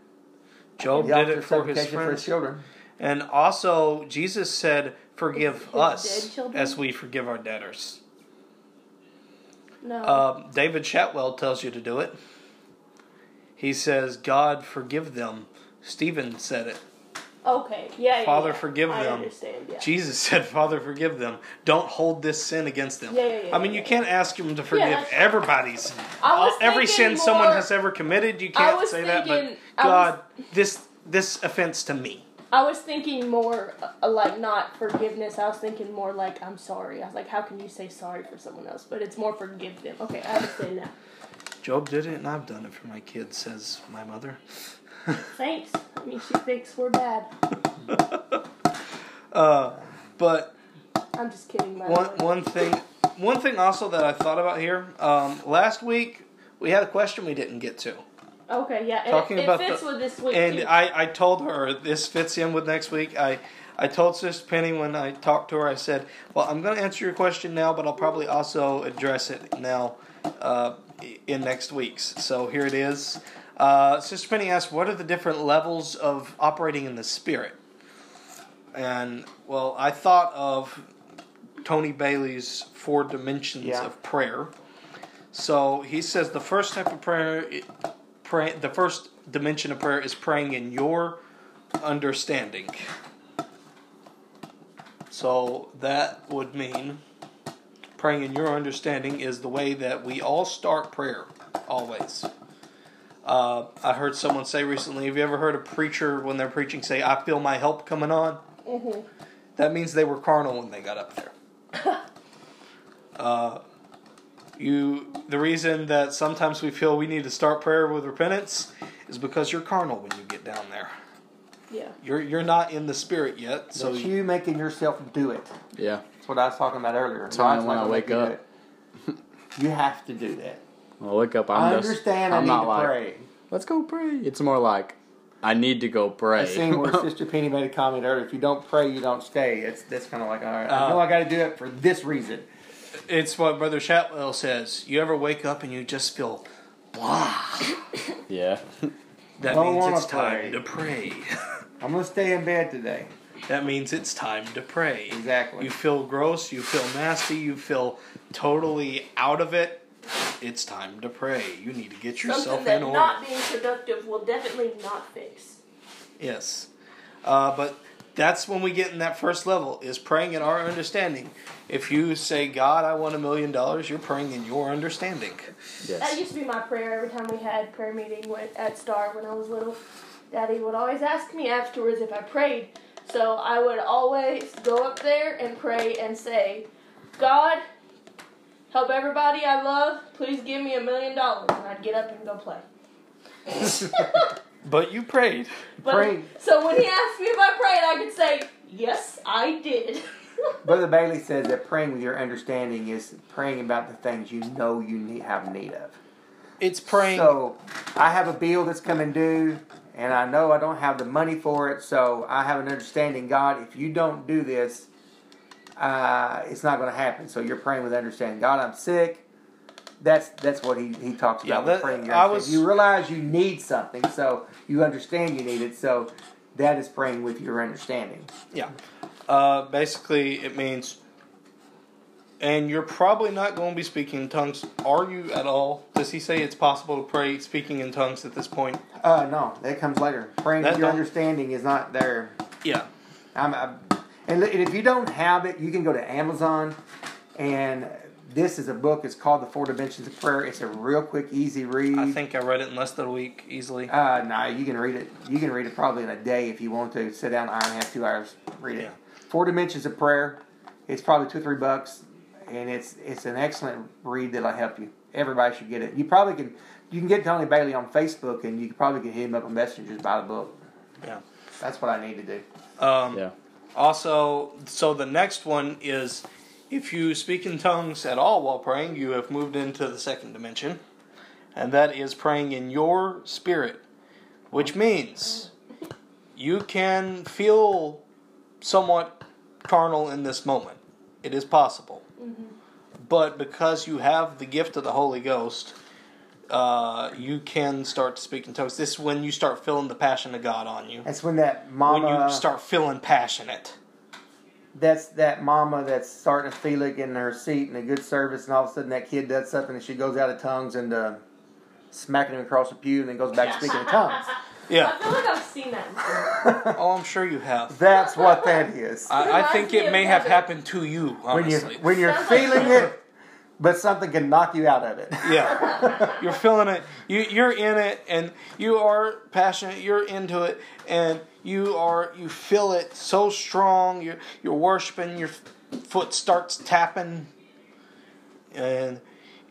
Job He did it for his supplication for his children. And also, Jesus said, Forgive His- his us as we forgive our debtors. No. Um, David Chatwell tells you to do it. He says, God, forgive them. Stephen said it. Okay. Yeah. yeah Father, yeah. forgive I them. understand. Yeah. Jesus [laughs] said, Father, forgive them. Don't hold this sin against them. Yeah, yeah, yeah, I mean, yeah, you yeah. can't ask him to forgive everybody's. All- every sin thinking someone has ever committed, you can't say that, but I was- God, this this offense to me. I was thinking more uh, like not forgiveness. I was thinking more like I'm sorry. I was like, how can you say sorry for someone else? But it's more forgive them. Okay, I understand now. Job did it, and I've done it for my kids, says my mother. Thanks. I mean, she thinks we're bad. [laughs] Uh, but I'm just kidding. By one one thing, one thing also that I thought about here. Um, last week we had a question we didn't get to, Okay, yeah, and Talking it, about fits the- with this week and too. I, I told her this fits in with next week. I I told Sister Penny when I talked to her, I said, "Well, I'm going to answer your question now, but I'll probably also address it now uh, in next week's." So here it is. Uh, Sister Penny asked, "What are the different levels of operating in the Spirit?" And well, I thought of Tony Bailey's four dimensions Yeah. of prayer. So he says the first type of prayer, pray, the first dimension of prayer is praying in your understanding. So that would mean praying in your understanding is the way that we all start prayer, always. Uh, I heard someone say recently, have you ever heard a preacher when they're preaching say, I feel my help coming on? Mhm. That means they were carnal when they got up there. [laughs] uh, You the reason that sometimes we feel we need to start prayer with repentance is because you're carnal when you get down there. Yeah. You're you're not in the spirit yet, So so you making yourself do it. Yeah. That's what I was talking about earlier. That's why when I wake up- [laughs] You have to do that. When I wake up, I'm i just. understand. I'm I need not to like, pray. let's go pray. It's more like, I need to go pray. I seen where [laughs] Sister Penny made a comment earlier. If you don't pray, you don't stay. It's that's kind of like all right. I Uh, know I got to do it for this reason. it's what Brother Chatwell says. You ever wake up and you just feel blah? [laughs] yeah. That Don't means wanna it's time to pray. [laughs] I'm gonna stay in bed today. that means it's time to pray. Exactly. You feel gross, you feel nasty, you feel totally out of it. It's time to pray. You need to get yourself Something that in order. not being productive will definitely not fix. Yes. Uh, but that's when we get in that first level is praying in our understanding. If you say, God, I want a million dollars, you're praying in your understanding. Yes. That used to be my prayer every time we had prayer meeting at Star when I was little. Daddy would always ask me afterwards if I prayed. So I would always go up there and pray and say, God, help everybody I love. Please give me a million dollars. And I'd get up and go play. [laughs] But you prayed. But, Pray. So when he asked me if I prayed, I could say, Yes, I did. [laughs] Brother Bailey says that praying with your understanding is praying about the things you know you need have need of. It's praying. So I have a bill that's coming due, and I know I don't have the money for it. So I have an understanding, God, if you don't do this, uh, it's not going to happen. So you're praying with understanding. God, I'm sick. That's that's what he, he talks Yeah, about that- with praying. I was- you realize you need something, so you understand you need it. So that is praying with your understanding. Yeah. Uh, basically, it means, and you're probably not going to be speaking in tongues. Are you at all? Does he say it's possible to pray speaking in tongues at this point? Uh, no, that comes later. Praying That with your understanding is not there. Yeah. I'm, I'm, and if you don't have it, you can go to Amazon, and this is a book. It's called The Four Dimensions of Prayer. It's a real quick, easy read. I think I read it in less than a week easily. Uh, no, you can read it. You can read it probably in a day if you want to. Sit down, hour and a half, two hours, read it. Yeah. Four Dimensions of Prayer. It's probably two or three bucks, and it's it's an excellent read that'll help you. Everybody should get it. You probably can. You can get Tony Bailey on Facebook, and you probably can hit him up on Messenger just buy the book. Yeah. That's what I need to do. Um, Yeah. Also, so the next one is if you speak in tongues at all while praying, you have moved into the second dimension, and that is praying in your spirit, which means you can feel somewhat carnal in this moment. It is possible. Mm-hmm. But because you have the gift of the Holy Ghost, uh, you can start to speak in tongues. This is when you start feeling the passion of God on you. That's when that mama. when you start feeling passionate. that's that mama that's starting to feel it in her seat and a good service, and all of a sudden that kid does something and she goes out of tongues and uh, smacking him across the pew and then goes back to speaking in tongues. [laughs] Yeah. I feel like I've seen that before. Oh, I'm sure you have. That's what that is. I, I think it may have happened to you, when you honestly. when you're Sounds like feeling it, but something can knock you out of it. [laughs] Yeah. You're feeling it. You, you're in it, and you are passionate. You're into it, and you are you feel it so strong. You're you're worshiping. Your foot starts tapping, and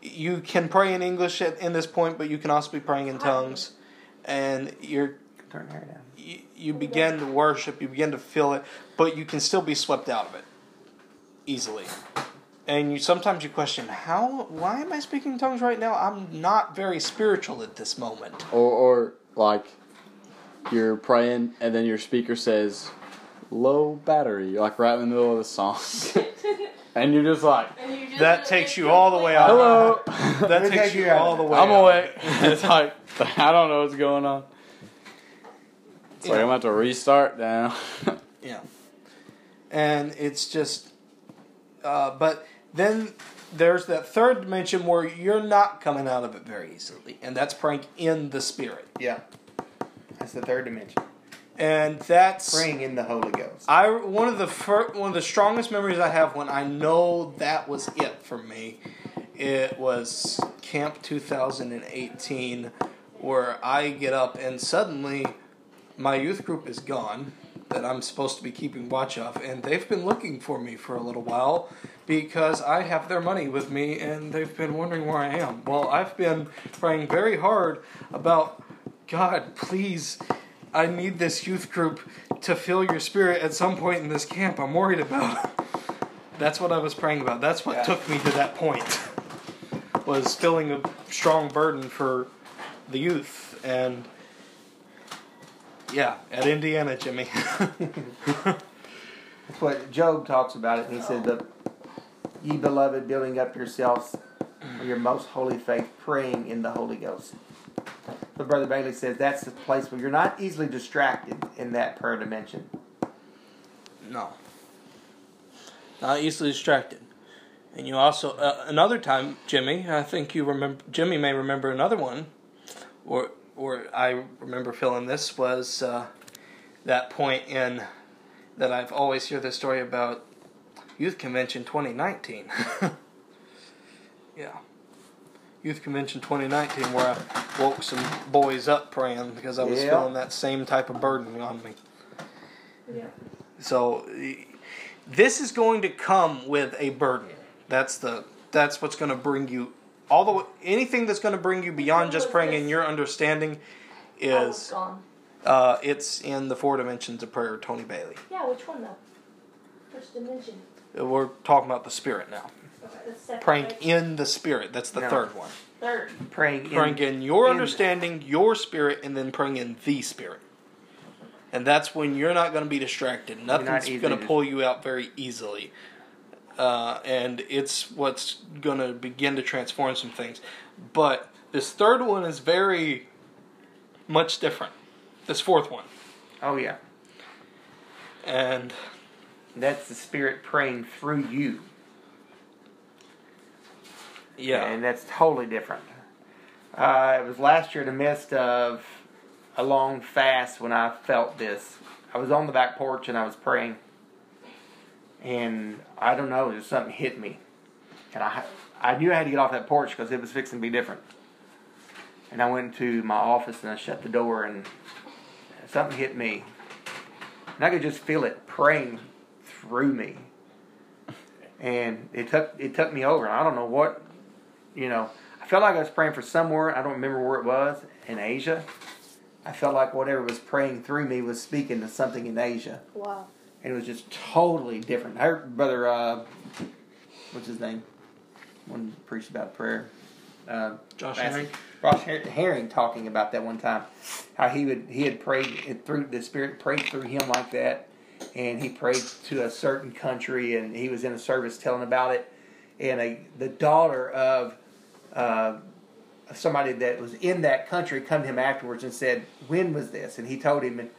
you can pray in English at in this point, but you can also be praying in tongues, and you're Turn down. you, you begin to worship, you begin to feel it, but you can still be swept out of it easily. And you sometimes you question how why am I speaking in tongues right now? I'm not very spiritual at this moment. Or, or like you're praying and then your speaker says low battery, like right in the middle of the song, [laughs] and you're just like, you just That takes you all the way out. "Hello, [laughs] That [laughs] Look takes at you you. all the way. I'm out. awake." it's like I don't know what's going on. It's like I'm about to restart now. Yeah. And it's just, uh, but then there's that third dimension where you're not coming out of it very easily, and that's praying in the spirit. Yeah, that's the third dimension. And that's Praying in the Holy Ghost. I one of the fir- one of the strongest memories I have when I know that was it for me. It was Camp 2018, where I get up and suddenly my youth group is gone that I'm supposed to be keeping watch of, and they've been looking for me for a little while because I have their money with me and they've been wondering where I am. Well, I've been praying very hard about God, please, I need this youth group to fill your spirit at some point in this camp. I'm worried about. [laughs] That's what I was praying about. That's what Yeah. took me to that point. Was feeling a strong burden for the youth and yeah, at Indiana, Jimmy. [laughs] That's what Jude talks about it. He said, "The ye beloved, building up yourselves for your most holy faith, praying in the Holy Ghost." But Brother Bailey says that's the place where you're not easily distracted in that prayer dimension. No. Not easily distracted. And you also uh, another time, Jimmy. I think you remember. Jimmy may remember another one, or or I remember feeling this was uh, that point in that I've always hear the story about Youth Convention 2019. [laughs] yeah. Youth Convention 2019, where I woke some boys up praying because I was Yeah. feeling that same type of burden on me. Yeah. So this is going to come with a burden. That's the that's what's going to bring you all the way, anything that's going to bring you beyond just praying in your understanding I is gone. uh, it's in the four dimensions of prayer. Tony Bailey. Yeah, which one though? First dimension. We're talking about the spirit now. Okay. Praying in the spirit. That's the No. third one. Third. Praying in, Praying in your in- understanding, your spirit, and then praying in the spirit. And that's when you're not going to be distracted. not Nothing's easily going to dis- pull you out very easily. Uh, and it's what's going to begin to transform some things. But this third one is very much different. This fourth one. Oh yeah, And that's the Spirit praying through you, yeah. and that's totally different. Uh, it was last year in the midst of a long fast when I felt this. I was on the back porch and I was praying, and I don't know, just something hit me, and I I knew I had to get off that porch because it was fixing to be different. And I went to my office and I shut the door and something hit me, and I could just feel it praying through me, and it took it took me over. And I don't know what, you know. I felt like I was praying for somewhere. I don't remember where it was in Asia. I felt like whatever was praying through me was speaking to something in Asia, Wow. and it was just totally different. I heard brother, uh, what's his name, one who preached about prayer. Uh, Josh Herring? Ross Her- Herring talking about that one time, how he would he had prayed it through the Spirit prayed through him like that, and he prayed to a certain country, and he was in a service telling about it, and a the daughter of uh, somebody that was in that country come to him afterwards and said, "When was this?" And he told him, and,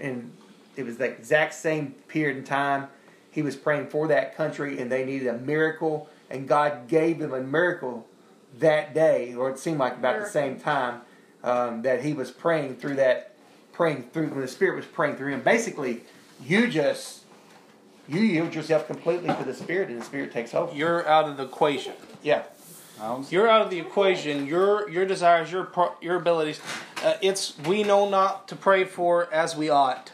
and it was the exact same period in time. He was praying for that country, and they needed a miracle, and God gave them a miracle that day, or it seemed like about the same time um, that he was praying through that, praying through when the Spirit was praying through him. Basically, you just you yield yourself completely to the Spirit, and the Spirit takes over. You're out of the equation. Yeah, You're out of the equation. Your your desires, your your abilities. Uh, it's we know not to pray for as we ought.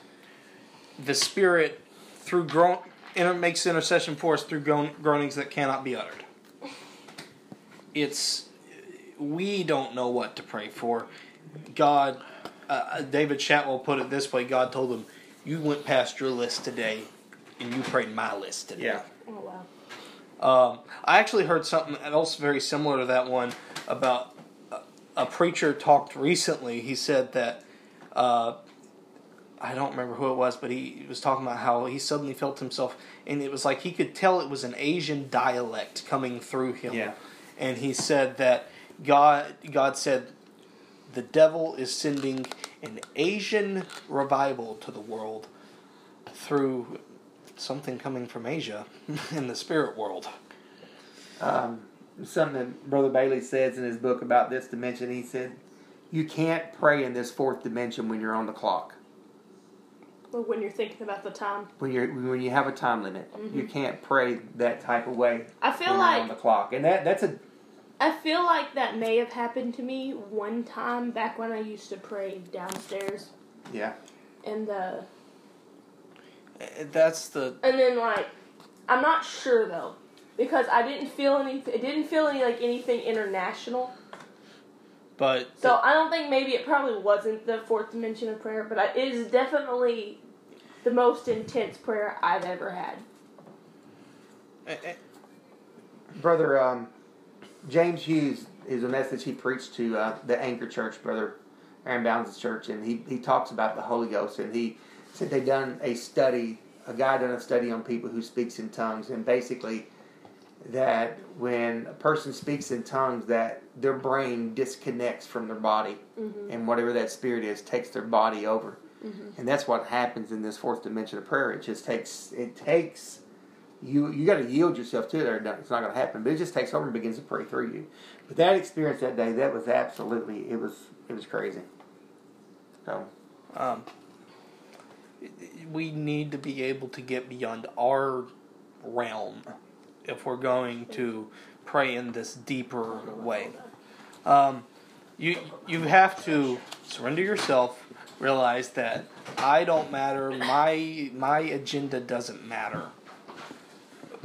The Spirit through groan inter- makes intercession for us through groan, groanings that cannot be uttered. It's we don't know what to pray for. God, uh, David Chatwell put it this way: God told him, "You went past your list today, and you prayed my list today." yeah. Oh wow. Um, I actually heard something else very similar to that one about a, a preacher talked recently. He said that uh, I don't remember who it was, but he was talking about how he suddenly felt himself, and it was like he could tell it was an Asian dialect coming through him. Yeah. And he said that God God said the devil is sending an Asian revival to the world through something coming from Asia [laughs] in the spirit world. um, something that Brother Bailey says in his book about this dimension. He said, "You can't pray in this fourth dimension when you're on the clock. Well, when you're thinking about the time, When you're when you have a time limit, you can't pray that type of way I feel when you're on the clock. And that that's a I feel like that may have happened to me one time back when I used to pray downstairs yeah And the Uh, That's the and then like I'm not sure though. because I didn't feel any. It didn't feel any like anything international. But So I don't think maybe it probably wasn't the fourth dimension of prayer, but I, it is definitely the most intense prayer I've ever had. Brother um, James Hughes is a message he preached to uh, the Anchor Church, Brother Aaron Bounds' church, and he, he talks about the Holy Ghost, and he said they done a study, a guy done a study on people who speaks in tongues, and basically that when a person speaks in tongues, that their brain disconnects from their body, and whatever that spirit is takes their body over, and that's what happens in this fourth dimension of prayer. It just takes it takes you you got to yield yourself to it it's not going to happen but it just takes over and begins to pray through you but that experience that day that was absolutely it was it was crazy so um, we need to be able to get beyond our realm if we're going to pray in this deeper way. Um, you you have to surrender yourself, realize that I don't matter, my my agenda doesn't matter.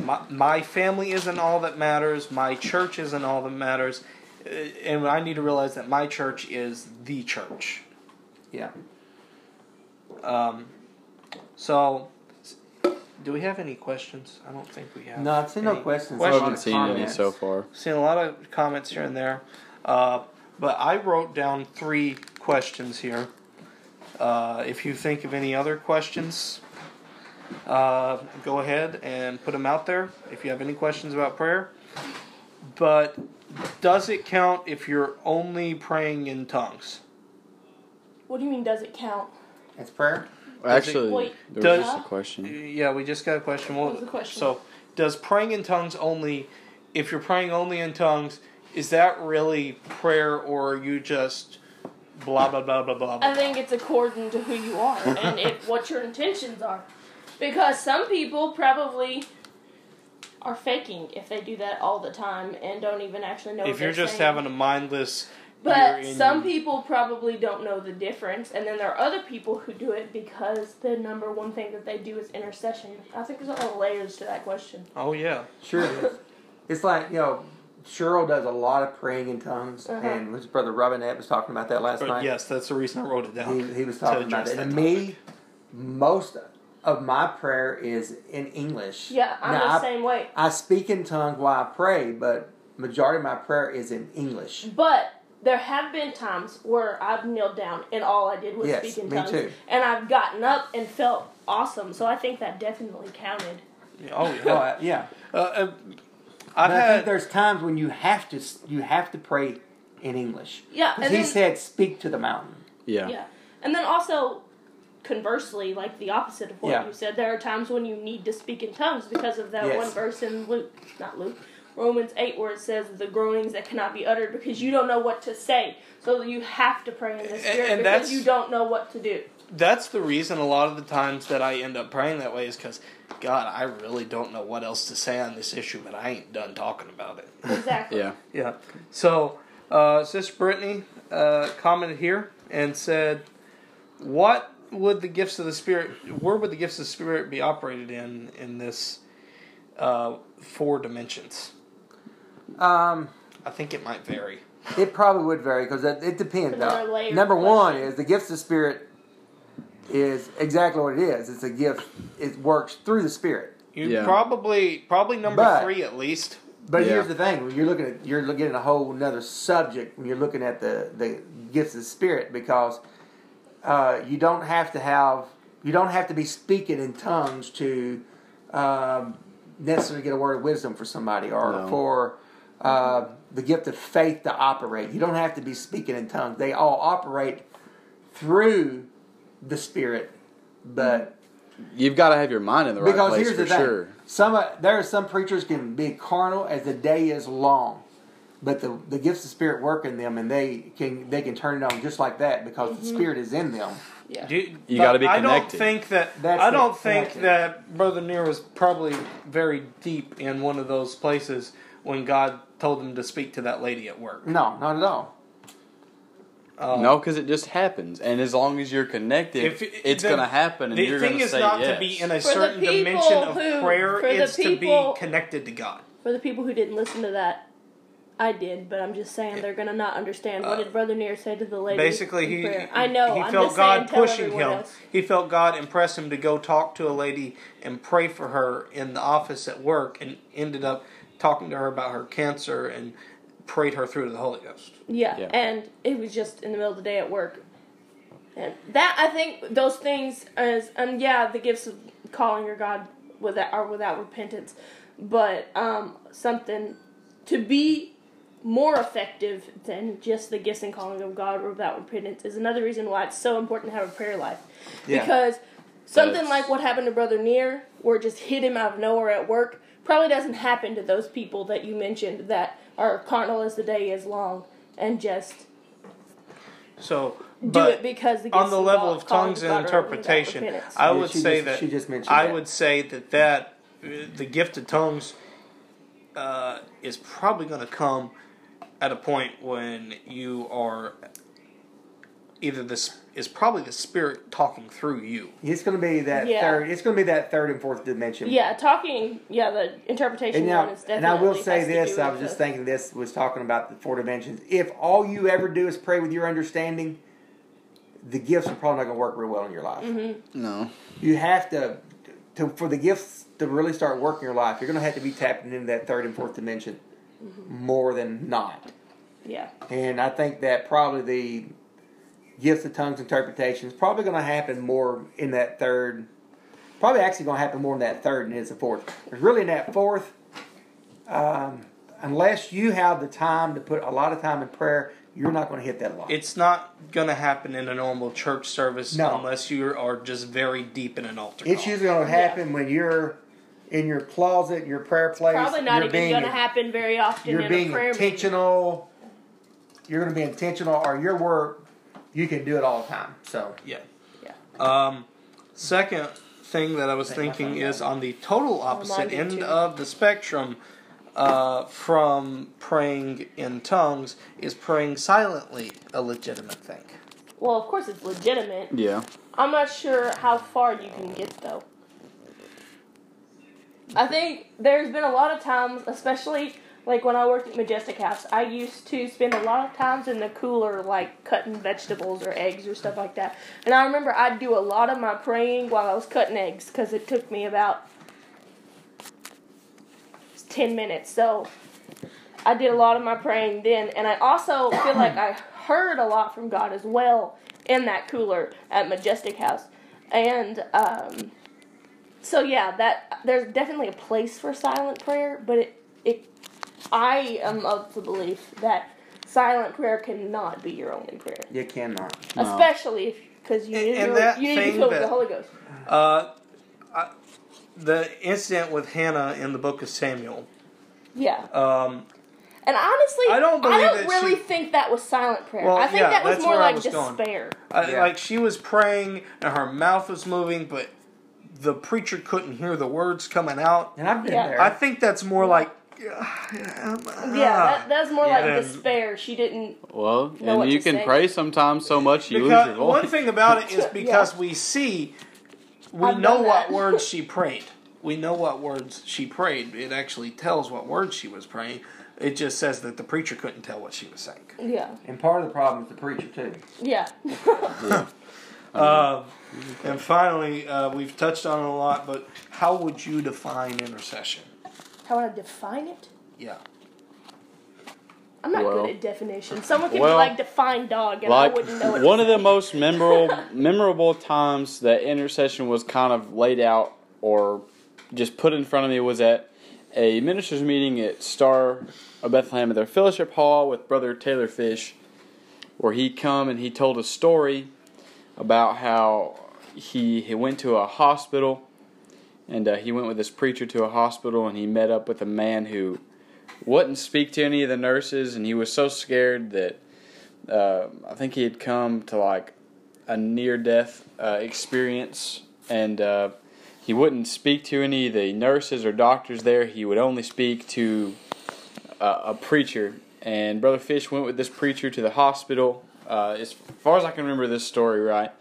My, my family isn't all that matters, my church isn't all that matters, uh, and I need to realize that my church is the church. yeah Um, so, do we have any questions? I don't think we have. no i've seen no any questions I a lot haven't of seen any so far. Seen a lot of comments here and there, uh, but I wrote down three questions here. Uh, if you think of any other questions, uh, go ahead and put them out there. If you have any questions about prayer, but does it count if you're only praying in tongues? What do you mean? Does it count? it's prayer Actually, Wait, there does- was just a question. Yeah, we just got a question. Well, What was the question? So, does praying in tongues only, if you're praying only in tongues, is that really prayer or are you just blah, blah, blah, blah, blah? I think it's according to who you are and if what your intentions are, because some people probably are faking if they do that all the time and don't even actually know. if what you're just saying. having a mindless. But some people probably don't know the difference, and then there are other people who do it because the number one thing that they do is intercession. I think there's a lot of layers to that question. Oh, yeah. sure it is it's like you know cheryl does a lot of praying in tongues Uh-huh. and his brother robinette was talking about that last But night yes, that's the reason I wrote it down. he, he was talking about address that and that me most of my prayer is in english Yeah, I'm Now, the I- same way. I speak in tongues while I pray, but majority of my prayer is in English. But there have been times where I've kneeled down and all I did was Yes, speak in me tongues, too. and I've gotten up and felt awesome. So I think that definitely counted. Oh, Oh, yeah. [laughs] Yeah. Uh, uh, I've But I think there's times when you have to you have to pray in English. Yeah, and he then, said, "Speak to the mountain." Yeah. yeah, and then also. Conversely, like the opposite of what Yeah. you said, there are times when you need to speak in tongues because of that Yes. one verse in Luke, not Luke, Romans 8, where it says the groanings that cannot be uttered because you don't know what to say. So you have to pray in the Spirit and because that's- you don't know what to do. That's the reason a lot of the times that I end up praying that way is because, God, I really don't know what else to say on this issue, but I ain't done talking about it. [laughs] Exactly. Yeah. Yeah. So, uh, Sister Brittany uh, commented here and said, "What would the gifts of the Spirit? Where would the gifts of the Spirit be operated in in this uh, four dimensions?" Um, I think it might vary. it probably would vary because it, it depends. Another Now, layered number one is the gifts of the Spirit is exactly what it is. It's a gift. It works through the Spirit. You Yeah. probably probably number But- three at least. But Yeah. here's the thing: when you're looking at you're looking at a whole another subject when you're looking at the the gifts of the Spirit because uh, you don't have to have you don't have to be speaking in tongues to um, necessarily get a word of wisdom for somebody or No. for uh, the gift of faith to operate. You don't have to be speaking in tongues. They all operate through the Spirit, but You've got to have your mind in the right because place here's for the thing: sure. some uh, there are some preachers can be carnal as the day is long, but the the gifts of spirit work in them, and they can they can turn it on just like that because the spirit is in them. Yeah. You, You gotta be connected. I don't connected. think that. That's I don't think connected. that Brother Near was probably very deep in one of those places when God told him to speak to that lady at work. No, not at all. Um, no, because it just happens, and as long as you're connected, If it- it's going to happen, and The you're thing going to is say not yes. to be in a For certain people dimension of who- prayer; for the it's to be connected to God. For the people who didn't listen to that, I did, but I'm just saying they're gonna not understand. What Uh, did Brother Near say to the lady? Basically, in he prayer? I know. he I'm felt God saying, pushing him. else. He felt God impress him to go talk to a lady and pray for her in the office at work, and ended up talking to her about her cancer and prayed her through to the Holy Ghost. Yeah, Yeah. and it was just in the middle of the day at work. And that I think those things as and yeah, the gifts of calling your God without are without repentance, but um, something to be more effective than just the gifts and calling of God or without repentance is another reason why it's so important to have a prayer life. Yeah. Because something That's- like what happened to Brother Near, where it just hit him out of nowhere at work, probably doesn't happen to those people that you mentioned that are carnal as the day is long and just So, do it because the on the level of tongues and God are without interpretation. I Yeah, would she say just- that she just mentioned I that. would say that that uh, the gift of tongues uh, is probably going to come at a point when you are either this is probably the spirit talking through you. It's going to be that Yeah. third. It's going to be that third and fourth dimension. yeah, talking. Yeah, the interpretation And now, one is and. I will say this. I was just the- thinking this was talking about the four dimensions. If all you ever do is pray with your understanding, the gifts are probably not going to work real well in your life. Mm-hmm. No. You have to, to for the gifts to really start working your life. You're going to have to be tapping into that third and fourth dimension Mm-hmm. more than not. Yeah, And I think that probably the gifts of tongues interpretation is probably going to happen more in that third. Probably actually going to happen more in that third than it is the fourth. Because really in that fourth, um, unless you have the time to put a lot of time in prayer, you're not going to hit that a lot. It's not going to happen in a normal church service No. unless you are just very deep in an altar. It's call. usually going to happen when you're in your closet, your prayer place. probably not you're even going to happen very often You're in being a prayer meeting. intentional. You're going to be intentional, or your work, you can do it all the time. So Yeah. Yeah. Um, second thing that I was thinking is on the total opposite end too. of the spectrum uh, from praying in tongues is praying silently a legitimate thing. Well, of course it's legitimate. Yeah. I'm not sure how far you can get though. I think there's been a lot of times, especially like when I worked at Majestic House, I used to spend a lot of times in the cooler, like cutting vegetables or eggs or stuff like that. And I remember I'd do a lot of my praying while I was cutting eggs because it took me about 10 minutes. So I did a lot of my praying then. And I also feel like I heard a lot from God as well in that cooler at Majestic House. And um, so yeah, that there's definitely a place for silent prayer, but it it I am of the belief that silent prayer cannot be your only prayer, you cannot. No. especially if because you And- need, and to- that you need to be thing filled with that- the Holy Ghost. Uh, I, the incident with Hannah in the book of Samuel. Yeah, Um, and honestly, I don't I don't really she- think that was silent prayer. Well, I think yeah, that was that's more where I like was going. despair. I, Yeah. like she was praying and her mouth was moving, but the preacher couldn't hear the words coming out. And I've been Yeah. there. I think that's more like. Yeah, uh, that, that's more like Yeah. despair. She didn't. Well, Know what and you to can say. pray sometimes so much you lose your voice. one thing about it is [laughs] Yeah. because we see, we I've know what words she [laughs] prayed. We know what words she prayed. It actually tells what words she was praying. It just says that the preacher couldn't tell what she was saying. Yeah, and part of the problem is the preacher too. yeah. [laughs] Uh, and finally, uh, we've touched on it a lot, but how would you define intercession? How would I define it? Yeah. I'm not Well- good at definition. Someone could Well, be like define dog, and like I wouldn't know. What one of the most memorable [laughs] memorable times that intercession was kind of laid out or just put in front of me was at a ministers meeting at Star of Bethlehem at their fellowship hall with Brother Taylor Fish, where he come and he told a story about how he, he went to a hospital and uh, he went with this preacher to a hospital and he met up with a man who wouldn't speak to any of the nurses and he was so scared that uh, I think he had come to like a near death uh, experience and uh, he wouldn't speak to any of the nurses or doctors there. He would only speak to uh, a preacher. And Brother Fish went with this preacher to the hospital. Uh, as far as I can remember this story, right?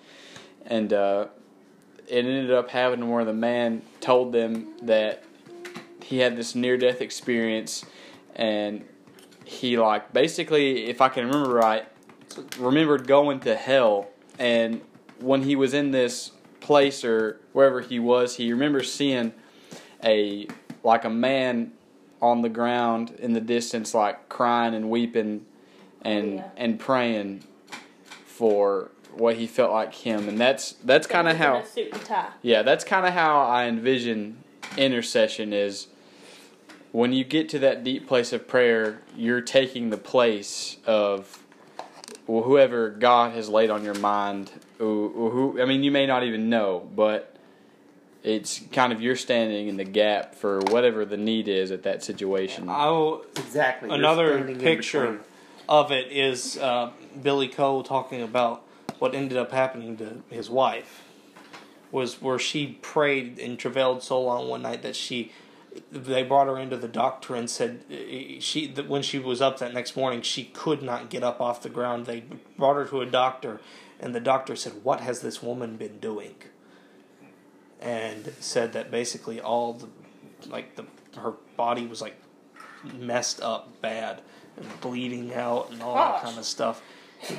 And uh, it ended up happening where the man told them that he had this near death experience, and he like basically, if I can remember right, remembered going to hell, and when he was in this place or wherever he was, he remembers seeing a like a man on the ground in the distance, like crying and weeping, and Yeah. and praying for what he felt like him, and that's that's kind of how a suit and tie. yeah, that's kind of how I envision intercession is when you get to that deep place of prayer, you're taking the place of well, whoever God has laid on your mind. Who, who I mean, you may not even know, but it's kind of you're standing in the gap for whatever the need is at that situation. I'll Exactly. Another picture of it is uh, Billy Cole talking about what ended up happening to his wife was where she prayed and travailed so long one night that she they brought her into the doctor and said she that when she was up that next morning she could not get up off the ground. They brought her to a doctor and the doctor said what has this woman been doing? And said that basically all the like the her body was like messed up bad and bleeding out and all that kind of stuff.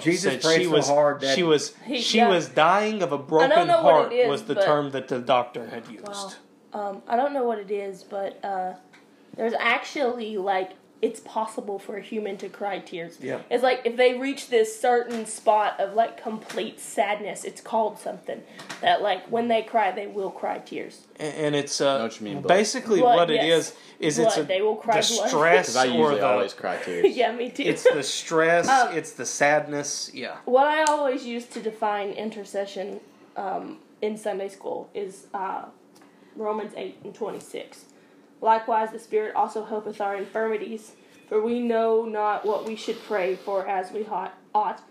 Jesus Said prayed she so was hard that she was He- she yeah. was dying of a broken heart it is, was the but- term that the doctor had used. Wow. Um, I don't know what it is, but uh, there's actually like it's possible for a human to cry tears. Yeah. It's like if they reach this certain spot of like complete sadness, it's called something that like when they cry, they will cry tears. And, and it's uh, what you mean, basically Blood, what it yes. is is it's Blood, a they will cry the stress Because [laughs] I or usually the always cry tears. [laughs] yeah, me too. it's the stress, Um, it's the sadness. Yeah. what I always use to define intercession um, in Sunday school is uh, Romans 8 and 26. Likewise, the Spirit also helpeth our infirmities, for we know not what we should pray for as we ought.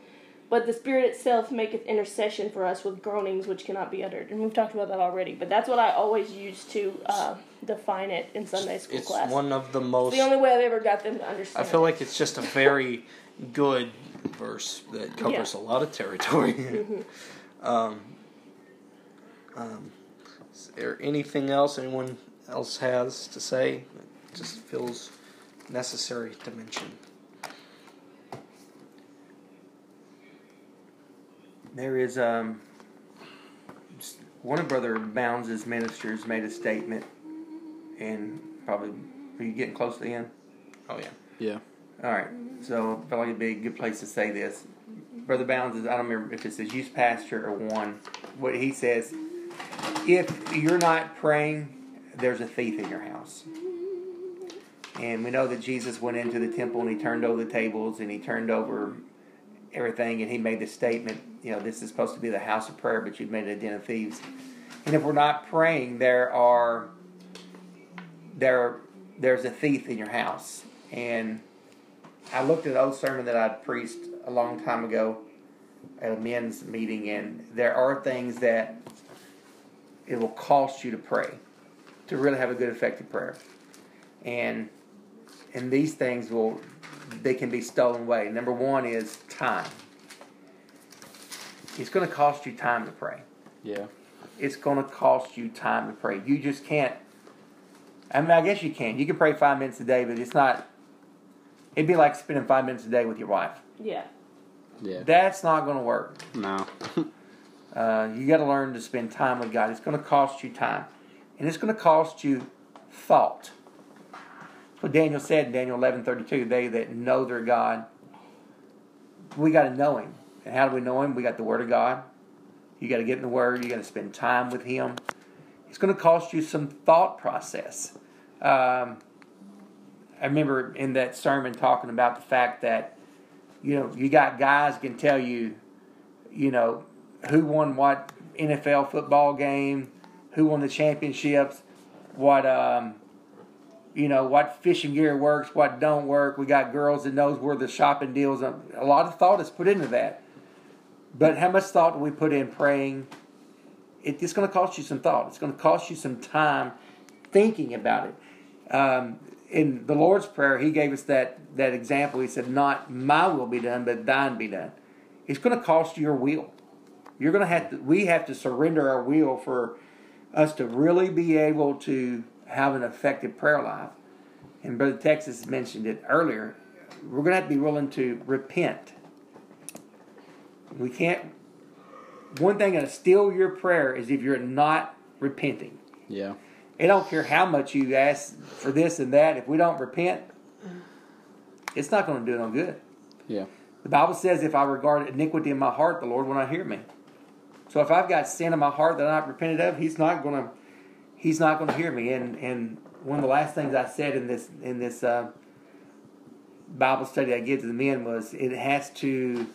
But the Spirit itself maketh intercession for us with groanings which cannot be uttered. And we've talked about that already, but that's what I always use to uh, define it in Sunday school It's class. one of the most it's the only way I've ever got them to understand. I feel like it's just a very good verse that covers Yeah. a lot of territory. [laughs] [laughs] um, um, is there anything else anyone else has to say that just feels necessary to mention? There is um, s- one of Brother Bounds' ministers made a statement, and probably are you getting close to the end? Oh yeah. Yeah. All right, so I feel like it'd be a good place to say this. Brother Bounds is I don't remember if it says youth pastor or one. What he says, if you're not praying, there's a thief in your house. And we know that Jesus went into the temple and he turned over the tables and he turned over everything and he made the statement, you know, this is supposed to be the house of prayer, but you've made it a den of thieves. And if we're not praying, there are there there's a thief in your house. And I looked at an old sermon that I'd preached a long time ago at a men's meeting, and there are things that it will cost you to pray to really have a good, effective prayer. And and these things will they can be stolen away. Number one is time. It's going to cost you time to pray. Yeah. It's going to cost you time to pray. You just can't. I mean, I guess you can. You can pray five minutes a day, but it's not. It'd be like spending five minutes a day with your wife. yeah. Yeah. That's not going to work. No. [laughs] Uh, you got to learn to spend time with God. It's going to cost you time, and it's going to cost you thought. What Daniel said in Daniel eleven thirty two. They that know their God, we got to know Him. And how do we know Him? We got the Word of God. You got to get in the Word. You got to spend time with Him. It's going to cost you some thought process. Um, I remember in that sermon talking about the fact that you know you got guys can tell you, you know, who won what NFL football game, who won the championships, what um, you know, what fishing gear works, what don't work. We got girls that knows where the shopping deals. are. A lot of thought is put into that. But how much thought do we put in praying? It, it's going to cost you some thought. It's going to cost you some time thinking about it. Um, in the Lord's Prayer, He gave us that, that example. He said, Not my will be done, but thine be done. It's going to cost your will. You're going to have to, we have to surrender our will for us to really be able to have an effective prayer life, and Brother Texas mentioned it earlier, we're going to have to be willing to repent. We can't. One thing that'll steal your prayer is if you're not repenting. Yeah. It don't care how much you ask for this and that. If we don't repent, it's not going to do no good. Yeah. The Bible says, "If I regard iniquity in my heart, the Lord will not hear me." So if I've got sin in my heart that I've not repented of, He's not to, He's not to hear me. And and one of the last things I said in this in this uh, Bible study I give to the men was, it has to,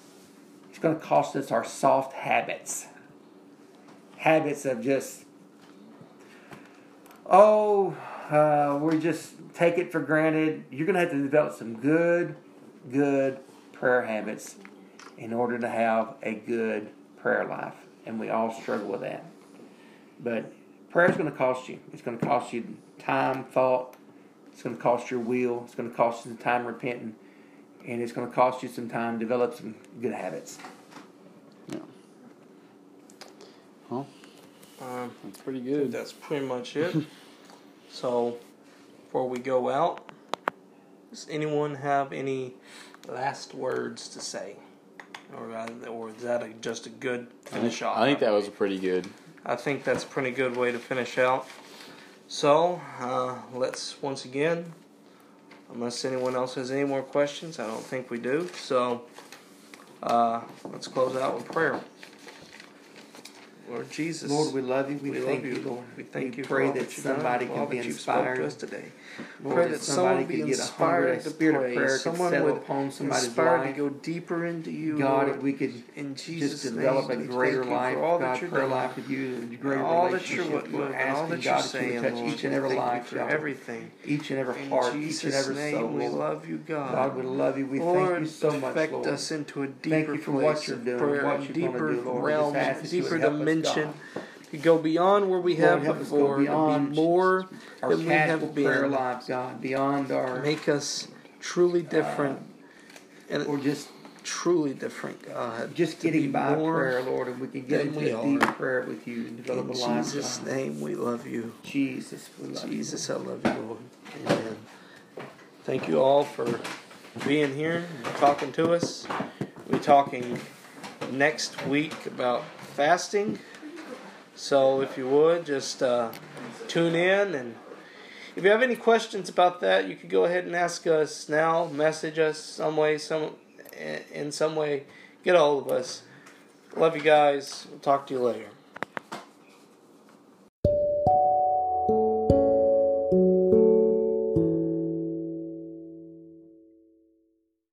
it's going to cost us our soft habits, habits of just, oh, uh, we just take it for granted. You're going to have to develop some good, good prayer habits in order to have a good prayer life. And we all struggle with that. But prayer is going to cost you. It's going to cost you time, thought. It's going to cost your will. It's going to cost you some time repenting. And it's going to cost you some time develop some good habits. Yeah. Well, Um, that's pretty good. that's pretty much [laughs] it. so, before we go out, does anyone have any last words to say, or uh, or is that a, just a good finish off? I think that was a pretty good. I think that's a pretty good way to finish out. So, uh, let's once again, unless anyone else has any more questions, I don't think we do. So, uh, let's close out with prayer. Lord Jesus. Lord, we love you. We, We thank you, Lord. We thank we you pray that somebody done, can be inspired. to us today. Lord, pray that somebody could get a hunger, inspired a spirit pray. of prayer Someone would upon somebody's inspired life. to go deeper into you, God, Lord. if we could in Jesus' just develop name, a greater life, all God, that prayer life with you, and greater all that you're relationship. doing, all that you're you saying, touch Lord. each and every life, for everything. Each and every heart, each and every soul. we love you, God. God, we love you. We thank you so much, Lord. us into a deeper Thank you for place what you're of doing, prayer, deeper gonna do, Lord. We just realm, ask that you deeper dimension. To go beyond where we Lord, have help us go before, beyond be more than we have prayer been. lives, God, beyond our, Make us truly uh, different, and or just truly different, God. just getting by prayer, Lord, and we can get into we a deep are. prayer with you and develop In a life. Jesus' God. name, we love you. Jesus, we love you. Jesus, I love you, Lord. Amen. Thank you all for being here and talking to us. We're talking next week about fasting. So if you would, just uh, tune in. And if you have any questions about that, you could go ahead and ask us now, message us some way, some in some way. Get a hold of us. Love you guys. We'll talk to you later.